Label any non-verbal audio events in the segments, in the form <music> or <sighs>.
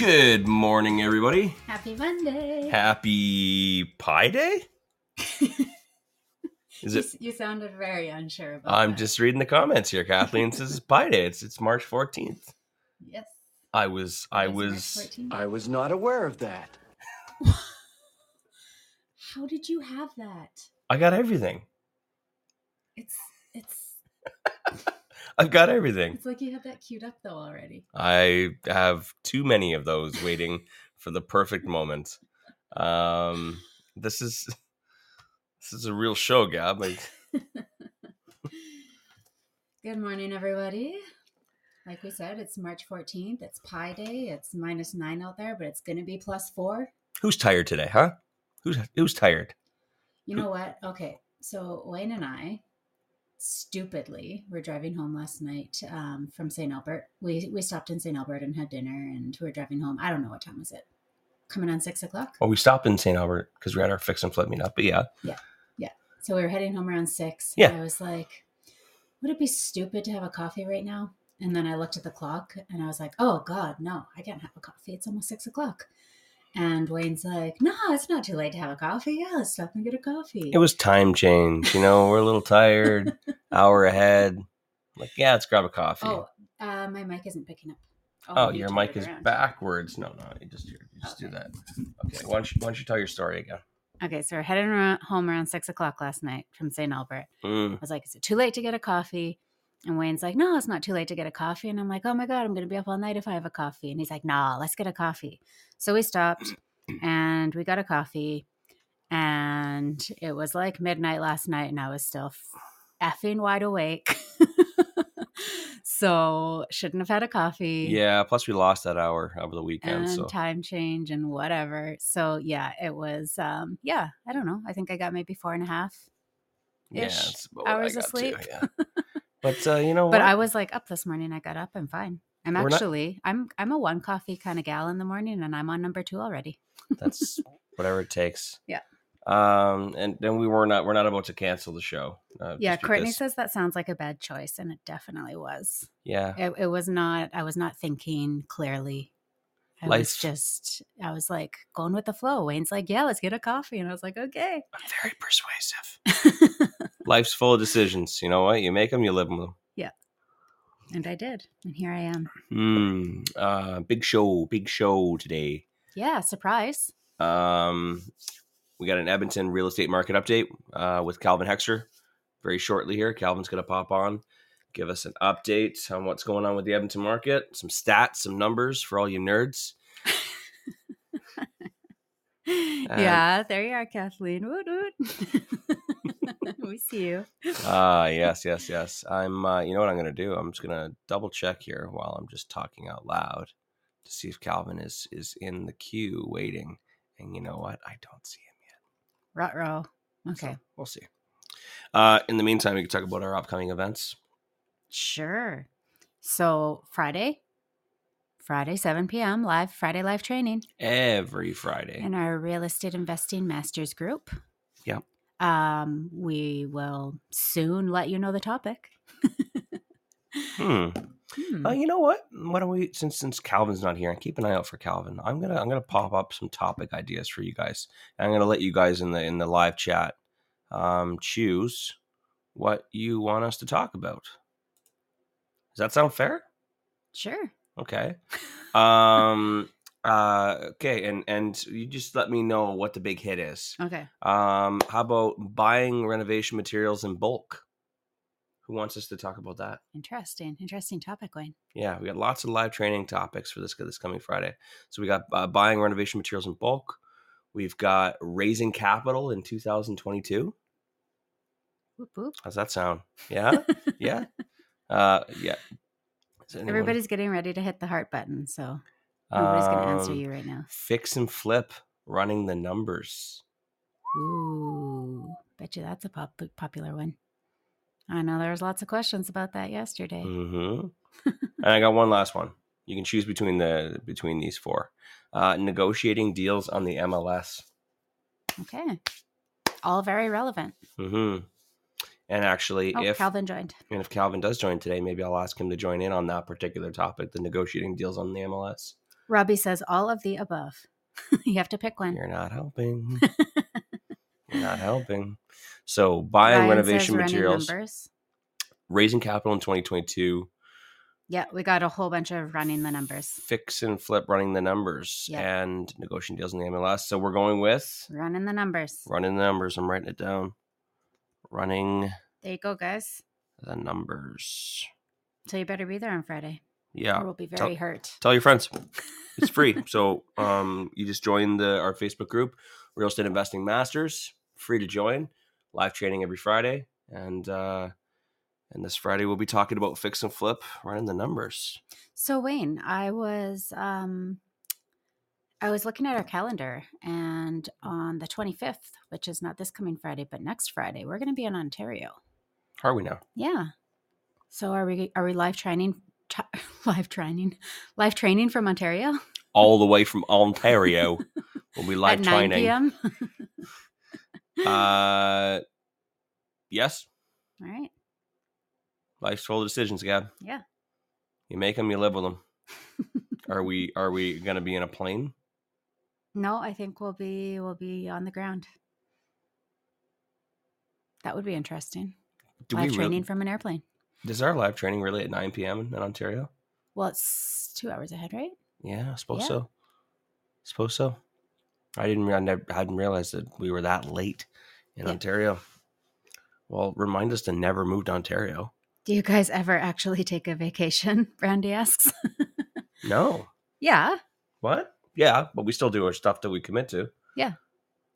Good morning, everybody. Happy Monday. Happy Pi Day? <laughs> Is you, it? s- you sounded very unsure about I'm that. just reading the comments here. Kathleen says it's Pi Day. It's it's March 14th. Yes. I was I It is March was 14th. I was not aware of that. <laughs> How did you have that? I got everything. It's it's <laughs> I've got everything. it's like you have that queued up though already. I have too many of those waiting for the perfect moment. Um, this is this is a real show, Gab. Like, <laughs> Good morning, everybody. Like we said, it's March 14th. It's Pi Day. It's minus nine out there, but it's going to be plus four. who's tired today, huh? Who's who's tired? You know what? Okay. So Wayne and I, stupidly, we're driving home last night um, from St. Albert. We we stopped in St. Albert and had dinner, and we are driving home. I don't know what time was it. Coming on six o'clock. Well, we stopped in St. Albert because we had our fix and flip meetup. But yeah, Yeah. Yeah. So we were heading home around six. Yeah. I was like, would it be stupid to have a coffee right now? And then I looked at the clock and I was like, oh God, no, I can't have a coffee. It's almost six o'clock. And Wayne's like, no, it's not too late to have a coffee. Yeah, let's stop and get a coffee. it was time change. You know, we're a little tired, <laughs> hour ahead. Like, yeah, let's grab a coffee. oh, uh, my mic isn't picking up. I'll Oh, your mic is around. backwards. No, no, you just you just do that. Okay, why don't you why don't you tell your story again? Okay, so we're heading around, home around six o'clock last night from St. Albert. Mm. I was like, is it too late to get a coffee? And Wayne's like, no, it's not too late to get a coffee. And I'm like, oh my God, I'm going to be up all night if I have a coffee. And he's like, nah, let's get a coffee. So we stopped and we got a coffee. And it was like midnight last night and I was still effing wide awake. <laughs> so shouldn't have had a coffee. Yeah. Plus, we lost that hour over the weekend. And so time change and whatever. So yeah, it was, um, yeah, I don't know. I think I got maybe four and a half yeah, ish it's I hours of too, sleep. yeah. <laughs> But uh, you know what? But I was like up this morning. I got up. I'm fine. I'm We're not- actually I'm I'm a one coffee kind of gal in the morning, and I'm on number two already. That's <laughs> whatever it takes. Yeah. Um, and then we were not we're not about to cancel the show. Uh, yeah, Courtney because- says that sounds like a bad choice, and it definitely was. Yeah. It, it was not. I was not thinking clearly. I Life- was just. I was like going with the flow. Wayne's like, "Yeah, let's get a coffee," and I was like, "Okay." I'm very persuasive. <laughs> Life's full of decisions. You know what? You make them, you live them. Yeah. And I did, and here I am. Hmm. Uh, big show, big show today. Yeah, surprise. Um, we got an Edmonton real estate market update uh, with Calvin Hexter very shortly here. Calvin's going to pop on, give us an update on what's going on with the Edmonton market, some stats, some numbers for all you nerds. <laughs> yeah, there you are, Kathleen. Woot woot. <laughs> we see you. Ah, <laughs> yes, yes, yes. I'm. Uh, you know what I'm going to do? I'm just going to double check here while I'm just talking out loud to see if Calvin is is in the queue waiting. And you know what? I don't see him yet. Ruh-roh. So Okay. we'll see. Uh, in the meantime, we can talk about our upcoming events. Sure. So Friday, Friday, 7 p.m. live Friday live training every Friday. in our real estate investing masters group. Yep. Um, we will soon let you know the topic. Hmm. Hmm. Uh, you know what? Why don't we? Since since Calvin's not here, and keep an eye out for Calvin. I'm gonna I'm gonna pop up some topic ideas for you guys. And I'm gonna let you guys in the in the live chat um, choose what you want us to talk about. Does that sound fair? Sure. Okay. <laughs> Um. uh. Okay. And and you just let me know what the big hit is. Okay. Um. How about buying renovation materials in bulk? Who wants us to talk about that? Interesting. Interesting topic, Wayne. Yeah, we got lots of live training topics for this this coming Friday. So we got uh, buying renovation materials in bulk. We've got raising capital in 2022. Whoop, whoop. How's that sound? Yeah, <laughs> yeah, uh, yeah. Anyone- Everybody's getting ready to hit the heart button. So Nobody's going to answer Um, you right now. Fix and flip, running the numbers. Ooh, bet you that's a pop- popular one. I know there was lots of questions about that yesterday. hmm <laughs> and I got one last one. You can choose between the between these four. Uh, negotiating deals on the MLS. Okay, all very relevant. hmm And actually, Oh, if Calvin joined. and if Calvin does join today, maybe I'll ask him to join in on that particular topic, the negotiating deals on the MLS. Robbie says all of the above. <laughs> you have to pick one. You're not helping. <laughs> You're not helping. So buying Ryan renovation materials, numbers. raising capital in 2022, Yeah, we got a whole bunch of running the numbers. fix and flip running the numbers, Yeah. and negotiating deals in the MLS. So we're going with Running the numbers. running the numbers. I'm writing it down. Running There you go, guys. the numbers. So you better be there on Friday. Yeah. Or we'll be Tell- very hurt. Tell your friends. It's free. <laughs> so um, you just join the our Facebook group, Real Estate Investing Masters. Free to join. Live training every Friday, and uh, and this Friday we'll be talking about fix and flip, running the numbers. So Wayne, I was um I was looking at our calendar and on the 25th, which is not this coming Friday, but next Friday, we're going to be in Ontario. Are we now? Yeah. So are we are we live training tra- <laughs> live training live training from Ontario All the way from Ontario. <laughs> when be live at 9 training. p.m. <laughs> Uh, yes, All right. life's full of decisions, Gab. Yeah. You make them, you live with them. are we are we gonna be in a plane? No, I think we'll be we'll be on the ground. That would be interesting. Do live we training really, from an airplane. Does our live training really at 9 p.m. in Ontario? Well, it's two hours ahead, right? Yeah, I suppose Yeah. so. Suppose so. I didn't. I never hadn't realized that we were that late in Yeah. Ontario. Well, remind us to never move to Ontario. Do you guys ever actually take a vacation? <laughs> Brandy asks. No. <laughs> yeah. What? Yeah, but we still do our stuff that we commit to.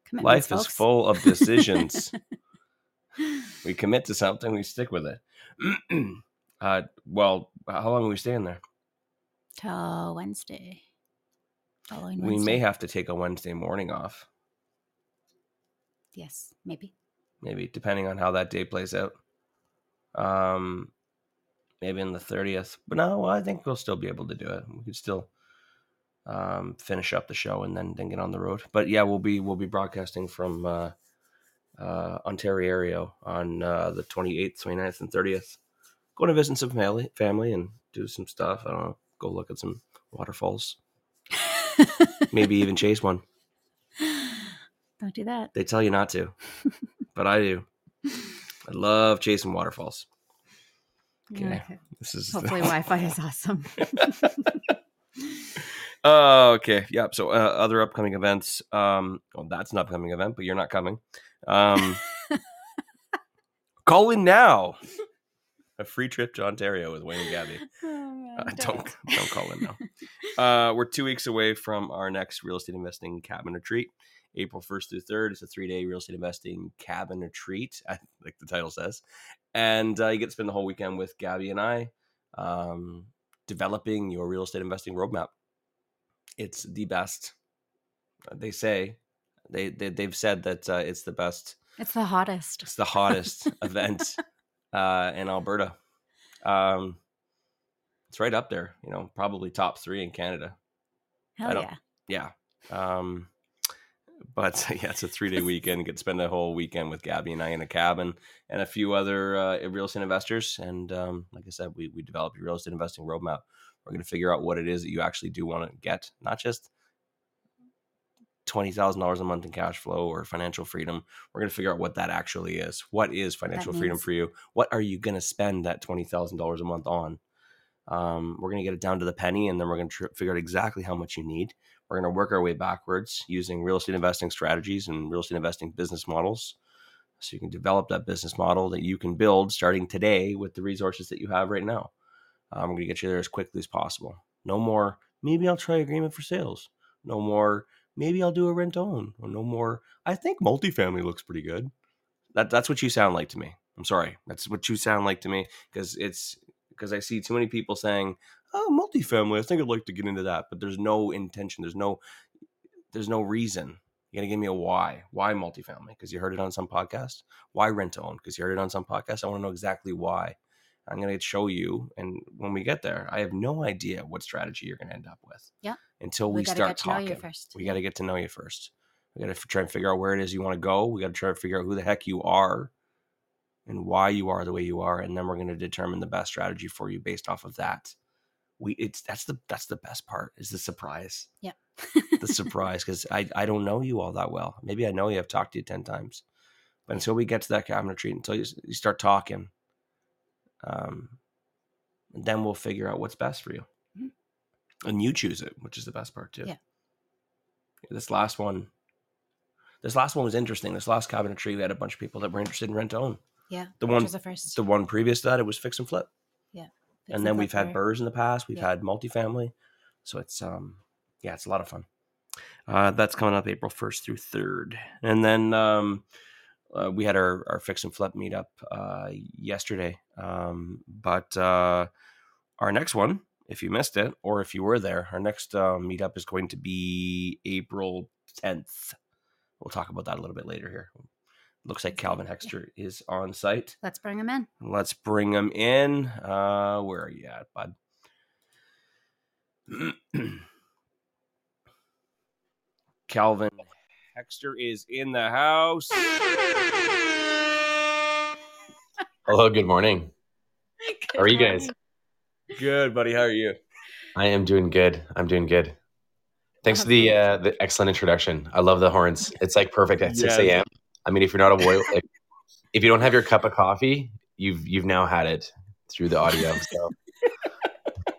Commitments, Life is full of decisions. <laughs> we commit to something, we stick with it. <clears throat> uh, well, how long are we staying there? Till Wednesday. Following We Wednesday. may have to take a Wednesday morning off, Yes, maybe. maybe depending on how that day plays out. Um, maybe in the thirtieth, but no, I think we'll still be able to do it. We could still um, finish up the show and then then get on the road. But yeah, we'll be we'll be broadcasting from uh, uh, Ontario on uh, the twenty eighth, 29th, and thirtieth. Going to visit some family, family, and do some stuff. I don't know. Go look at some waterfalls. <laughs> Maybe even chase one. Don't do that. They tell you not to, <laughs> but I do. I love chasing waterfalls. Okay. This is Hopefully, <laughs> Wi Fi is awesome. Oh, okay. Yep. So uh, other upcoming events. Um, well, that's an upcoming event, but you're not coming. Um, <laughs> call in now. A free trip to Ontario with Wayne and Gabby. <laughs> Oh, Uh, don't don't call in now. <laughs> Uh, we're two weeks away from our next real estate investing cabin retreat. April 1st through 3rd. It's a three day real estate investing cabin retreat, like the title says. And uh, you get to spend the whole weekend with Gabby and I um, developing your real estate investing roadmap. It's the best. Uh, They say, they, they, they've said that uh, it's the best It's the hottest. it's the hottest <laughs> event uh, in Alberta. Um, it's right up there, you know, probably top three in Canada. Hell yeah. Yeah. Um, but <laughs> yeah, it's a three day <laughs> weekend. Get to spend a whole weekend with Gabby and I in a cabin and a few other uh, real estate investors. And um, like I said, we, we develop your real estate investing roadmap. We're going to figure out what it is that you actually do want to get, not just $20,000 a month in cash flow or financial freedom. We're going to figure out what that actually is. What is financial freedom for you? What are you going to spend that $20,000 a month on? Um, we're going to get it down to the penny and then we're going to tr- figure out exactly how much you need. We're going to work our way backwards using real estate investing strategies and real estate investing business models. So you can develop that business model that you can build starting today with the resources that you have right now. We're going to get you there as quickly as possible. No more, maybe I'll try agreement for sales. No more, maybe I'll do a rent own. Or no more, I think multifamily looks pretty good. That, that's what you sound like to me. I'm sorry. That's what you sound like to me because it's because I see too many people saying, oh, multifamily. I think I'd like to get into that, but there's no intention. There's no, there's no reason. You gotta give me a why. Why multifamily? Because you heard it on some podcast. Why rent to own? Because you heard it on some podcast. I want to know exactly why. I'm gonna show you, and when we get there, I have no idea what strategy you're gonna end up with. Yeah. Until we, We start talking, first. we got to get to know you first. We got to try and figure out where it is you want to go. We got to try to figure out who the heck you are and why you are the way you are, and then we're going to determine the best strategy for you based off of that. We it's that's the that's the best part is the surprise, Yeah. the surprise because I I don't know you all that well. Maybe I know you. I've talked to you ten times, but until we get to that cabinet cabinetry, until you, you start talking, um, then we'll figure out what's best for you, Mhm. and you choose it, which is the best part too. Yeah. This last one, this last one was interesting. This last cabinet cabinetry, we had a bunch of people that were interested in rent to own. yeah. The one, the first. the one previous to that, it was fix and flip, And then we've had BRRRRs in the past. We've Yeah. had multifamily, so it's um, yeah, it's a lot of fun. Uh, that's coming up April first through third, and then um, uh, we had our our fix and flip meetup uh yesterday. Um, but uh, our next one, if you missed it or if you were there, our next uh, meetup is going to be April tenth. We'll talk about that a little bit later here. Looks like Calvin Hexter is on site. Let's bring him in. Let's bring him in. Uh, where are you at, bud? <clears throat> Calvin Hexter is in the house. Hello, good morning. How are you guys? Good, buddy. How are you? I am doing good. I'm doing good. Thanks for the uh, the excellent introduction. I love the horns. It's like perfect at six a.m. I mean, if you're not a boy, like, if you don't have your cup of coffee, you've you've now had it through the audio. So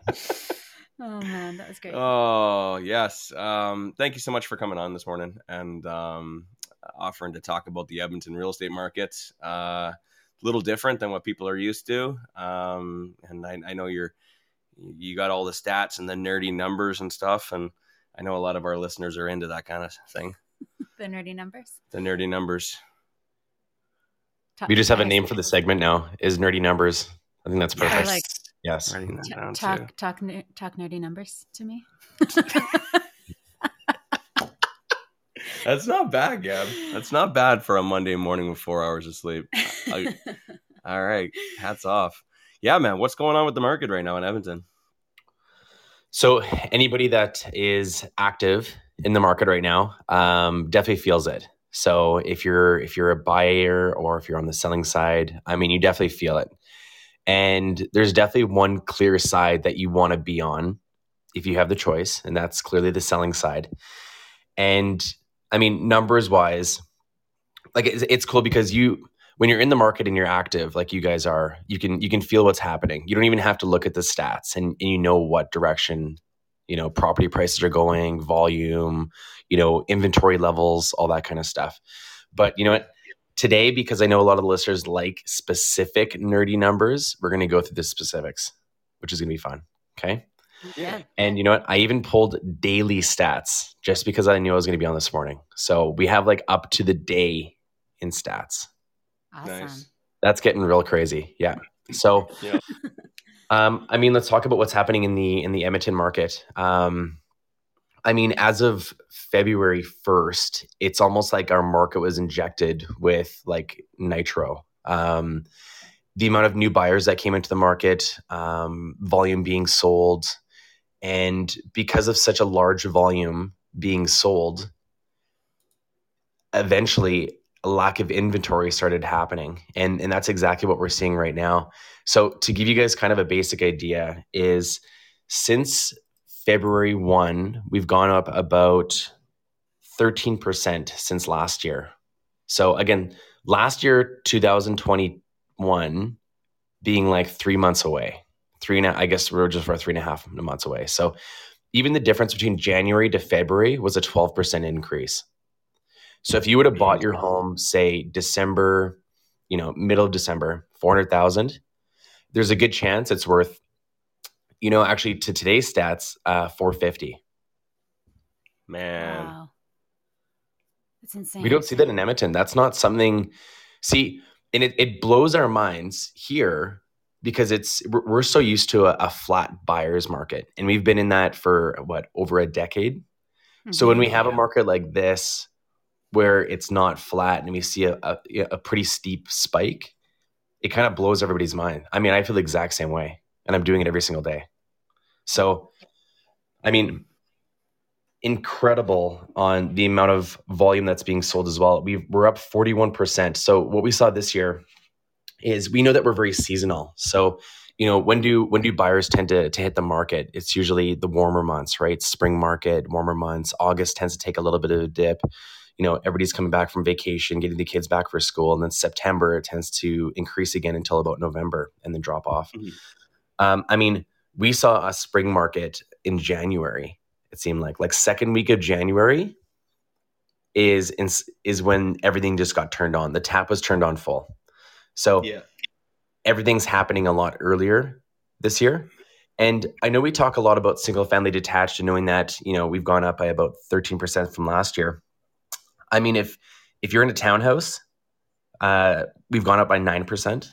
<laughs> Oh man, that was great. Oh yes. Um, thank you so much for coming on this morning and um, offering to talk about the Edmonton real estate market. Uh, a little different than what people are used to. Um, and I, I know you're you got all the stats and the nerdy numbers and stuff. And I know a lot of our listeners are into that kind of thing. The nerdy numbers. The nerdy numbers. Talk- we just have a name for the segment now. Is nerdy numbers. I think that's Yes. perfect. like- yes. T- down too. talk talk ner- talk nerdy numbers to me. <laughs> That's not bad, Gab. That's not bad for a Monday morning with four hours of sleep. I- <laughs> All right. Hats off. Yeah, man. What's going on with the market right now in Edmonton? So anybody that is active in the market right now um, definitely feels it. So if you're if you're a buyer or if you're on the selling side, I mean, you definitely feel it. And there's definitely one clear side that you want to be on if you have the choice, and that's clearly the selling side. And I mean, numbers wise, like it's, it's cool because you when you're in the market and you're active like you guys are you can you can feel what's happening you don't even have to look at the stats and, and you know what direction you know property prices are going volume you know inventory levels all that kind of stuff but you know what today because i know a lot of the listeners like specific nerdy numbers we're going to go through the specifics which is going to be fun okay yeah. and you know what? I even pulled daily stats just because I knew I was going to be on this morning. So we have like up to the day in stats. Awesome. Nice. That's getting real crazy. Yeah. So, Yeah. <laughs> um, I mean, let's talk about what's happening in the in the Edmonton market. Um, I mean, as of February first, it's almost like our market was injected with like nitro. Um, the amount of new buyers that came into the market, um, volume being sold, and because of such a large volume being sold, eventually a lack of inventory started happening and and that's exactly what we're seeing right now. So to give you guys kind of a basic idea is since february 1 we've gone up about 13% since last year. So again last year 2021 being like three months away three and a, i guess we're just for three and a half months away. So even the difference between january to february was a 12% increase so if you would have bought your home, say December, you know, middle of December, 400,000, there's a good chance it's worth, you know, actually to today's stats, uh, 450. Man. Wow. That's insane. We don't see that in Edmonton. That's not something, see, and it, it blows our minds here because it's we're we're so used to a, a flat buyer's market, and we've been in that for what over a decade. So when we have a market like this, where it's not flat and we see a, a, a pretty steep spike, it kind of blows everybody's mind. I mean, I feel the exact same way, and I'm doing it every single day. So, I mean, incredible on the amount of volume that's being sold as well. we we're up 41%. So what we saw this year is we know that we're very seasonal. So you know when do when do buyers tend to to hit the market it's usually the warmer months right spring market warmer months august tends to take a little bit of a dip you know everybody's coming back from vacation getting the kids back for school and then september it tends to increase again until about november and then drop off Mhm. um, i mean we saw a spring market in january it seemed like like second week of january is in, is when everything just got turned on the tap was turned on full so Yeah. everything's happening a lot earlier this year. And I know we talk a lot about single family detached and knowing that, you know, we've gone up by about 13% from last year. I mean, if if you're in a townhouse, uh, we've gone up by 9%.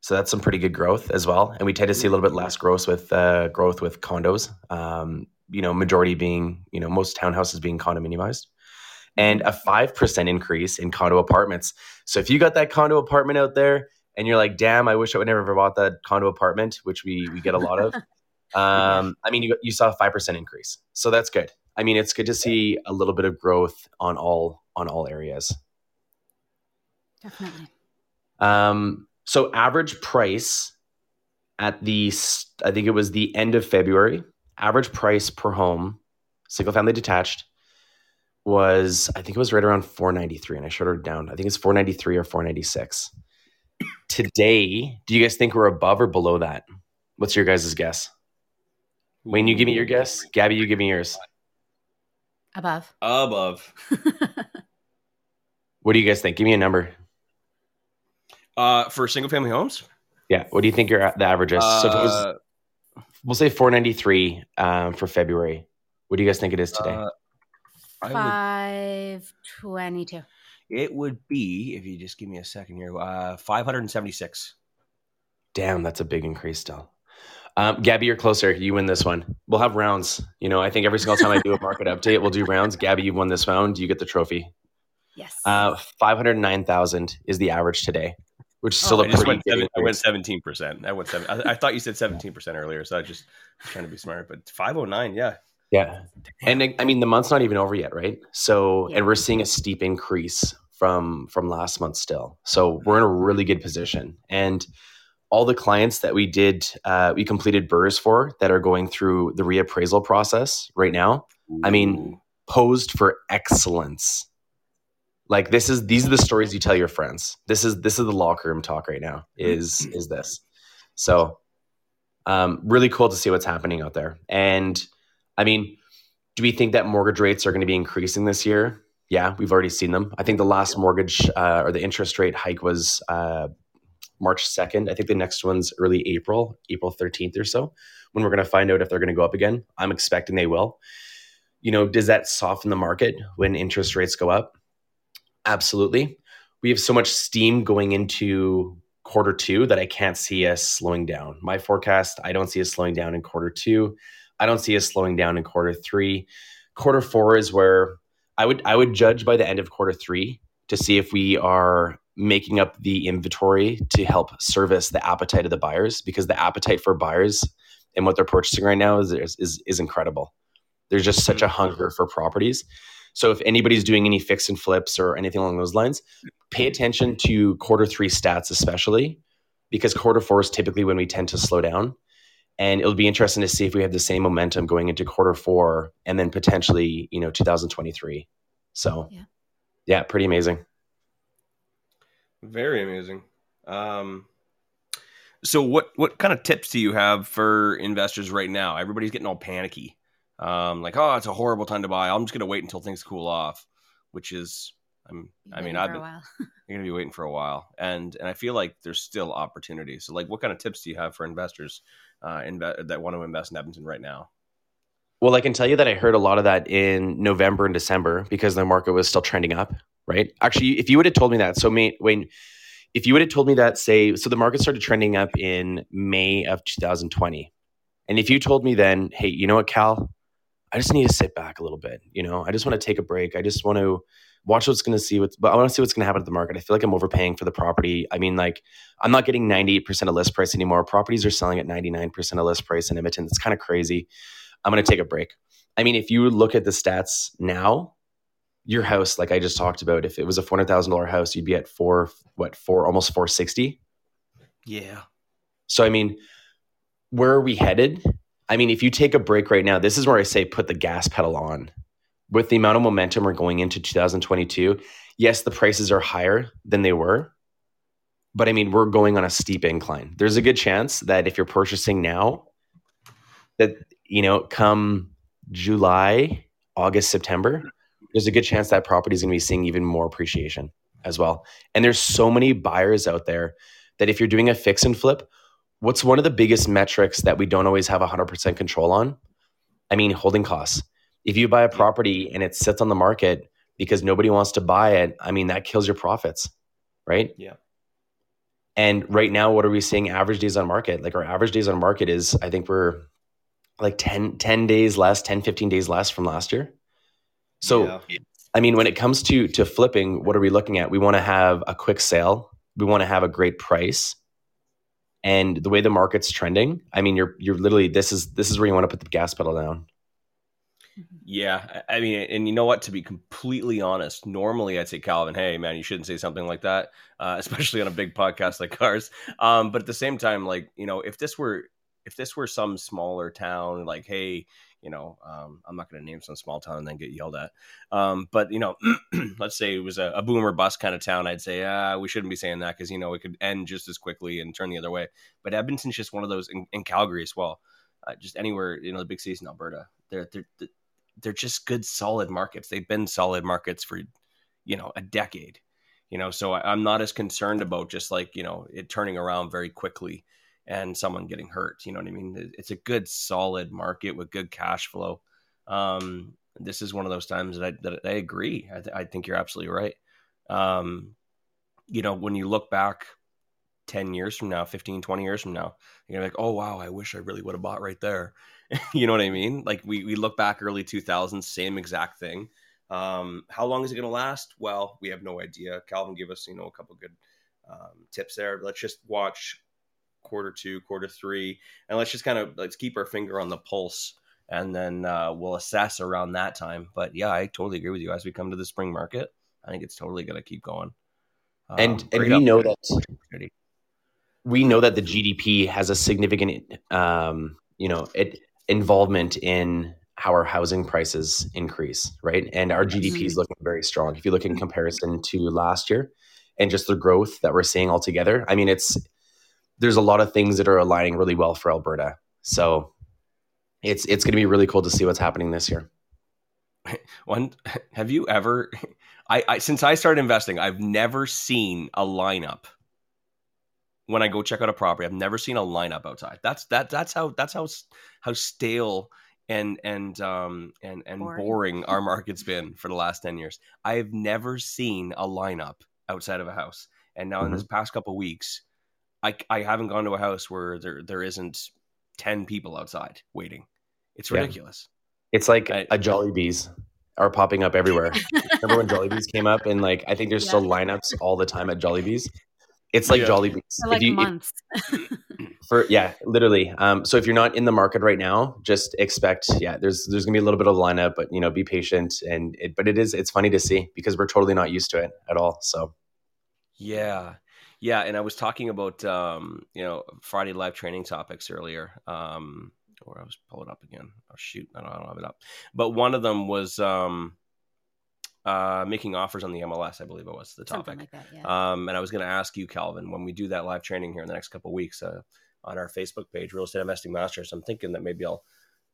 So that's some pretty good growth as well. And we tend to see a little bit less growth with uh, growth with condos. Um, you know, majority being, you know, most townhouses being condominiumized. And a 5% increase in condo apartments. So if you got that condo apartment out there and you're like, damn, I wish I would never have bought that condo apartment, which we we get a lot of. <laughs> um, I mean, you you saw a five percent increase, so that's good. I mean, it's good to see a little bit of growth on all on all areas. Definitely. Um, so average price at the I think it was the end of February. Average price per home, single family detached, was I think it was right around 493, and I showed it down. I think it's 493 or 496. <coughs> Today, do you guys think we're above or below that? What's your guys' guess? Wayne, you give me your guess. Gabby, you give me yours. Above. Above. <laughs> What do you guys think? Give me a number. Uh, for single family homes? Yeah. What do you think your the average is? so if it was, Uh, we'll say 493 um, for February. What do you guys think it is today? uh, Five twenty-two. it would be, if you just give me a second here, uh, 576. Damn, that's a big increase still. Um, Gabby, you're closer. You win this one. We'll have rounds. You know, I think every single time I do a market <laughs> update, we'll do rounds. Gabby, you've won this round. You get the trophy. Yes. Uh, 509,000 is the average today, which is still Oh, a I pretty went, good seven, I went 17%. I went seven. I, I thought you said 17% earlier, so I just trying to be smart. But 509, yeah. Yeah. And I I mean, the month's not even over yet, right? So, Yeah. and we're seeing a steep increase from from last month still. So we're in a really good position. And all the clients that we did, uh, we completed BRRRRs for that are going through the reappraisal process right now, I mean, posed for excellence. Like this is these are the stories you tell your friends. This is this is the locker room talk right now. Is is this? So, um, really cool to see what's happening out there. And I mean, do we think that mortgage rates are going to be increasing this year? Yeah, we've already seen them. I think the last mortgage uh, or the interest rate hike was uh, March 2nd. I think the next one's early April, April 13th or so, when we're going to find out if they're going to go up again. I'm expecting they will. You know, does that soften the market when interest rates go up? Absolutely. We have so much steam going into quarter two that I can't see us slowing down. My forecast, I don't see us slowing down in quarter two. I don't see us slowing down in quarter three. Quarter four is where I would I would judge by the end of quarter three to see if we are making up the inventory to help service the appetite of the buyers because the appetite for buyers and what they're purchasing right now is is, is incredible. There's just such a mm-hmm. hunger for properties. So if anybody's doing any fix and flips or anything along those lines, pay attention to quarter three stats, especially because quarter four is typically when we tend to slow down. And it'll be interesting to see if we have the same momentum going into quarter four and then potentially, you know, 2023. So, Yeah. yeah, pretty amazing. Very amazing. Um, so what what kind of tips do you have for investors right now? Everybody's getting all panicky. Um, like, oh, it's a horrible time to buy. I'm just gonna wait until things cool off, which is I'm I mean, I've been you're <laughs> gonna be waiting for a while. And and I feel like there's still opportunity. So like what kind of tips do you have for investors uh inve- that want to invest in Edmonton right now? Well, I can tell you that I heard a lot of that in November and December because the market was still trending up, right? Actually, if you would have told me that, so mate, Wayne, if you would have told me that, say, so the market started trending up in May of 2020, and if you told me then, hey, you know what, Cal, I just need to sit back a little bit. You know, I just want to take a break. I just want to watch what's going to see what's, but I want to see what's going to happen to the market. I feel like I'm overpaying for the property. I mean, like I'm not getting 98% of list price anymore. Properties are selling at 99% of list price in Edmonton. It's kind of crazy. I'm going to take a break. I mean, if you look at the stats now, your house, like I just talked about, if it was a four hundred thousand dollar house, you'd be at four, what, four, almost four sixty. Yeah. So I mean, where are we headed? I mean, if you take a break right now, this is where I say put the gas pedal on. With the amount of momentum we're going into 2022, yes, the prices are higher than they were, but I mean, we're going on a steep incline. There's a good chance that if you're purchasing now, that you know, come July, August, September, there's a good chance that property is going to be seeing even more appreciation as well. And there's so many buyers out there that if you're doing a fix and flip, what's one of the biggest metrics that we don't always have 100% control on? I mean, holding costs. If you buy a property and it sits on the market because nobody wants to buy it, I mean, that kills your profits, right? Yeah. And right now, what are we seeing average days on market? Like our average days on market is, I think we're like 10, 10 days less, 10, 15 days less from last year. So, yeah. I mean, when it comes to to flipping, what are we looking at? We want to have a quick sale. We want to have a great price. And the way the market's trending, I mean, you're you're literally this is this is where you want to put the gas pedal down. Yeah, I mean, and you know what? To be completely honest, normally I'd say Calvin, hey man, you shouldn't say something like that, uh, <laughs> especially on a big podcast like ours. Um, but at the same time, like you know, if this were if this were some smaller town, like hey, you know, um, I'm not going to name some small town and then get yelled at. Um, but you know, <clears throat> let's say it was a, a boomer bust kind of town. I'd say, ah, we shouldn't be saying that because you know it could end just as quickly and turn the other way. But Edmonton's just one of those in, in Calgary as well. Uh, just anywhere, you know, the big cities in Alberta, they're they're they're just good, solid markets. They've been solid markets for you know a decade. You know, so I, I'm not as concerned about just like you know it turning around very quickly and someone getting hurt. You know what I mean? It's a good, solid market with good cash flow. Um, this is one of those times that I, that I agree. I, th- I think you're absolutely right. Um, you know, when you look back 10 years from now, 15, 20 years from now, you're like, oh, wow, I wish I really would have bought right there. <laughs> you know what I mean? Like we, we look back early 2000s, same exact thing. Um, how long is it going to last? Well, we have no idea. Calvin gave us, you know, a couple good um, tips there. Let's just watch quarter two, quarter three, and let's just kind of let's keep our finger on the pulse, and then uh, we'll assess around that time. But yeah, I totally agree with you. As we come to the spring market, I think it's totally going to keep going. Um, and and we know that we know that the GDP has a significant, um, you know, it, involvement in how our housing prices increase, right? And our GDP is looking very strong. If you look in comparison to last year and just the growth that we're seeing altogether, I mean, it's there's a lot of things that are aligning really well for Alberta. So it's it's going to be really cool to see what's happening this year. <laughs> One, <laughs> have you ever? <laughs> I, I since I started investing, I've never seen a lineup. When I go check out a property, I've never seen a lineup outside. That's that. That's how. That's how how stale and and um and and boring. boring our market's been for the last 10 years i have never seen a lineup outside of a house and now mm-hmm. in this past couple weeks I, I haven't gone to a house where there there isn't ten people outside waiting. It's ridiculous. Yeah. It's like I, a Jollibees are popping up everywhere. <laughs> Remember when Jollibees came up and like I think there's yeah. still lineups all the time at Jollibees. It's like yeah. Jollibees. For like you, months. If, <clears throat> for yeah, literally. Um, so if you're not in the market right now, just expect yeah, there's there's gonna be a little bit of a lineup, but you know, be patient and it, but it is it's funny to see because we're totally not used to it at all. So yeah. Yeah, and I was talking about um, you know Friday live training topics earlier. Um, or I was pull it up again. Oh shoot, I don't, I don't have it up. But one of them was um, uh, making offers on the MLS. I believe it was the topic. Like that, yeah. um, and I was going to ask you, Calvin, when we do that live training here in the next couple weeks uh, on our Facebook page, Real Estate Investing Masters. I'm thinking that maybe I'll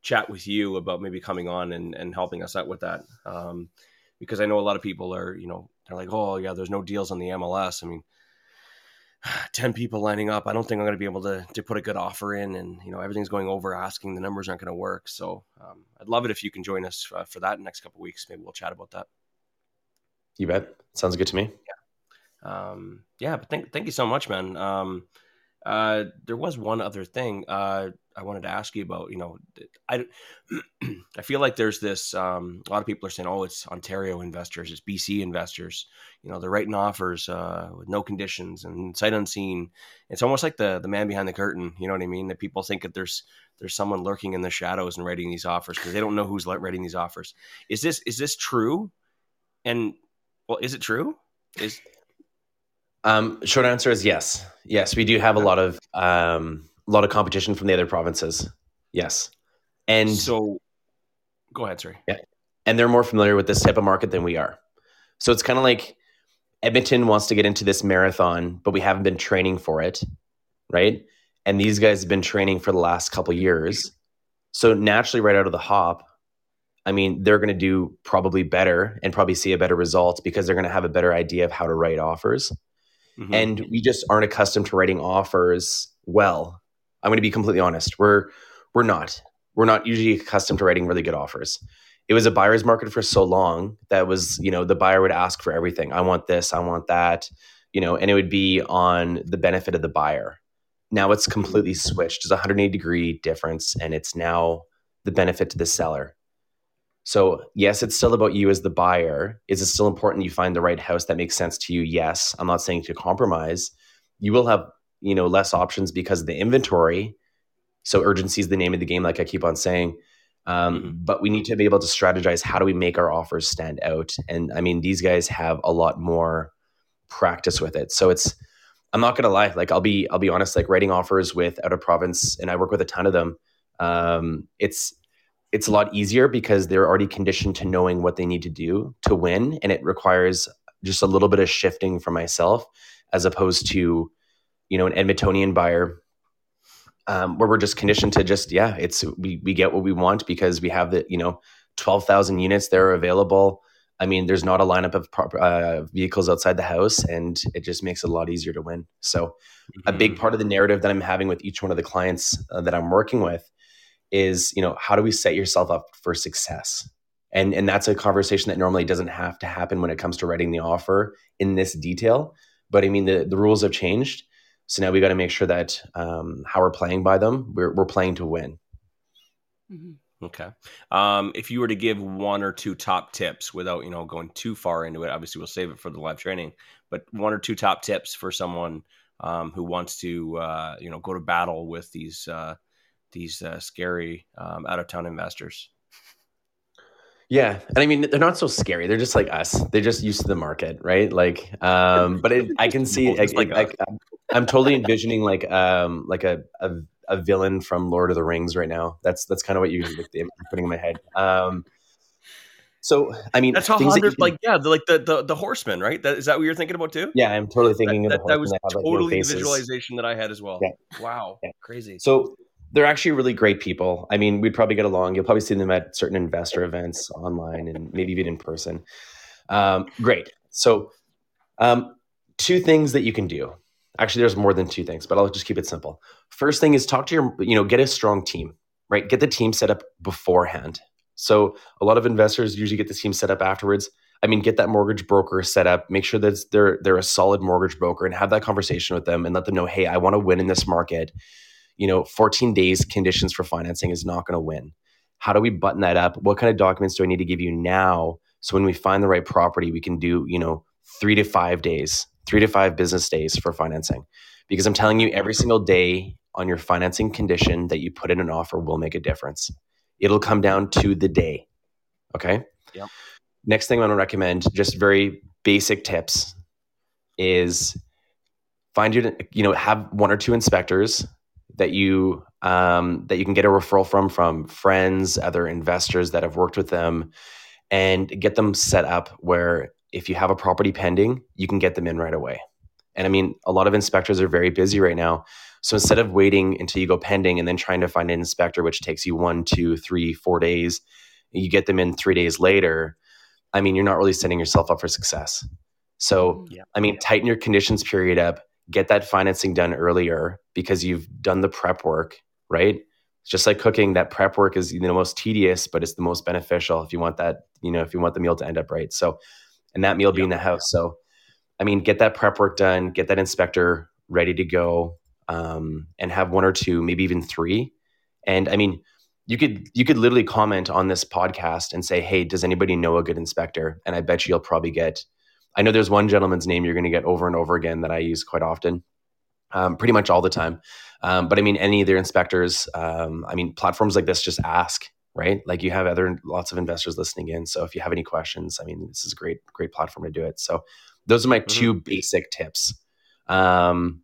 chat with you about maybe coming on and, and helping us out with that. Um, because I know a lot of people are, you know, they're like, oh yeah, there's no deals on the MLS. I mean, <sighs> 10 people lining up i don't think i'm going to be able to to put a good offer in and you know everything's going over asking the numbers aren't going to work. So um, i'd love it if you can join us uh, for that next couple weeks. Maybe we'll chat about that. You bet. Sounds good to me. Yeah. Um, yeah, but thank thank you so much, man. Um, uh, there was one other thing uh, I wanted to ask you about. You know, I <clears throat> I feel like there's this. Um, a lot of people are saying, "Oh, it's Ontario investors, it's BC investors." You know, they're writing offers uh, with no conditions and sight unseen. It's almost like the the man behind the curtain. You know what I mean? That people think that there's there's someone lurking in the shadows and writing these offers because they don't know who's writing these offers. Is this is this true? And well, is it true? Is um, short answer is yes. Yes, we do have a lot of um, a lot of competition from the other provinces. Yes, and so go ahead, sorry. Yeah, and they're more familiar with this type of market than we are. So it's kind of like Edmonton wants to get into this marathon, but we haven't been training for it, right? And these guys have been training for the last couple years. So naturally, right out of the hop, I mean, they're going to do probably better and probably see a better result because they're going to have a better idea of how to write offers. Mm-hmm. And we just aren't accustomed to writing offers well. I'm going to be completely honest. We're we're not. We're not usually accustomed to writing really good offers. It was a buyer's market for so long that was, you know, the buyer would ask for everything. I want this, I want that, you know, and it would be on the benefit of the buyer. Now it's completely switched. It's a 180 degree difference and it's now the benefit to the seller. So, yes, it's still about you as the buyer. Is it still important you find the right house that makes sense to you? Yes. I'm not saying to compromise. You will have, you know, less options because of the inventory. So, urgency is the name of the game, like I keep on saying. Um, mm-hmm. But we need to be able to strategize how do we make our offers stand out? And I mean, these guys have a lot more practice with it. So, it's, I'm not gonna lie. Like I'll be, I'll be honest. Like writing offers with out of province, and I work with a ton of them. Um, it's it's a lot easier because they're already conditioned to knowing what they need to do to win and it requires just a little bit of shifting for myself as opposed to you know an edmontonian buyer um, where we're just conditioned to just yeah it's we, we get what we want because we have the you know 12000 units there available i mean there's not a lineup of uh, vehicles outside the house and it just makes it a lot easier to win so mm-hmm. a big mm-hmm. part of the narrative that i'm having with each one of the clients uh, that i'm working with is you know how do we set yourself up for success? And and that's a conversation that normally doesn't have to happen when it comes to writing the offer in this detail. But i mean the, the rules have changed. So now we got to make sure that um, how we're playing by them we're, we're playing to win. Mm-hmm. okay. Um, if you were to give one or two top tips without you know going too far into it obviously we'll save it for the live training but one or two top tips for someone um, who wants to uh, you know go to battle with these uh, these uh, scary um, out of town investors. Yeah, and I mean they're not so scary. They're just like us. They're just used to the market, right? Like, um, but it, I can see. like, like, like I'm totally envisioning like um like a, a, a villain from Lord of the Rings right now. That's that's kind of what you like, putting in my head. Um, so I mean, that's how that like yeah, the, like the, the the horseman, right? That is that what you're thinking about too? Yeah, I'm totally thinking that, of that, that was totally the visualization that I had as well. Yeah. Wow, yeah. crazy. So they're actually really great people. I mean, we'd probably get along. You'll probably see them at certain investor events online and maybe even in person. Um, great. So, um, two things that you can do. Actually, there's more than two things, but I'll just keep it simple. First thing is talk to your, you know, get a strong team, right? Get the team set up beforehand. So, a lot of investors usually get the team set up afterwards. I mean, get that mortgage broker set up. Make sure that they're they're a solid mortgage broker, and have that conversation with them, and let them know, hey, I want to win in this market you know 14 days conditions for financing is not going to win. How do we button that up? What kind of documents do i need to give you now so when we find the right property we can do you know three to five days three to five business days for financing? Because i'm telling you every single day on your financing condition that you put in an offer will make a difference. It'll come down to the day okay? Yep. next thing I want to recommend just very basic tips is find your you know have one or two inspectors that you um, that you can get a referral from from friends, other investors that have worked with them, and get them set up where if you have a property pending, you can get them in right away. And I mean, a lot of inspectors are very busy right now. So instead of waiting until you go pending and then trying to find an inspector, which takes you one, two, three, four days, you get them in three days later. I mean, you're not really setting yourself up for success. So, yeah. I mean, tighten your conditions period up get that financing done earlier because you've done the prep work, right? just like cooking, that prep work is the most tedious, but it's the most beneficial if you want that, you know, if you want the meal to end up right. So, and that meal being the house. So, I mean, get that prep work done, get that inspector ready to go, um, and have one or two, maybe even three. And I mean, you could you could literally comment on this podcast and say, "Hey, does anybody know a good inspector?" And I bet you you'll probably get. I know there's one gentleman's name you're going to get over and over again that I use quite often, um, pretty much all the time. Um, but I mean, any of their inspectors. Um, I mean, platforms like this just ask, right? Like you have other lots of investors listening in. So if you have any questions, I mean, this is a great great platform to do it. So those are my mm-hmm. two basic tips. Um,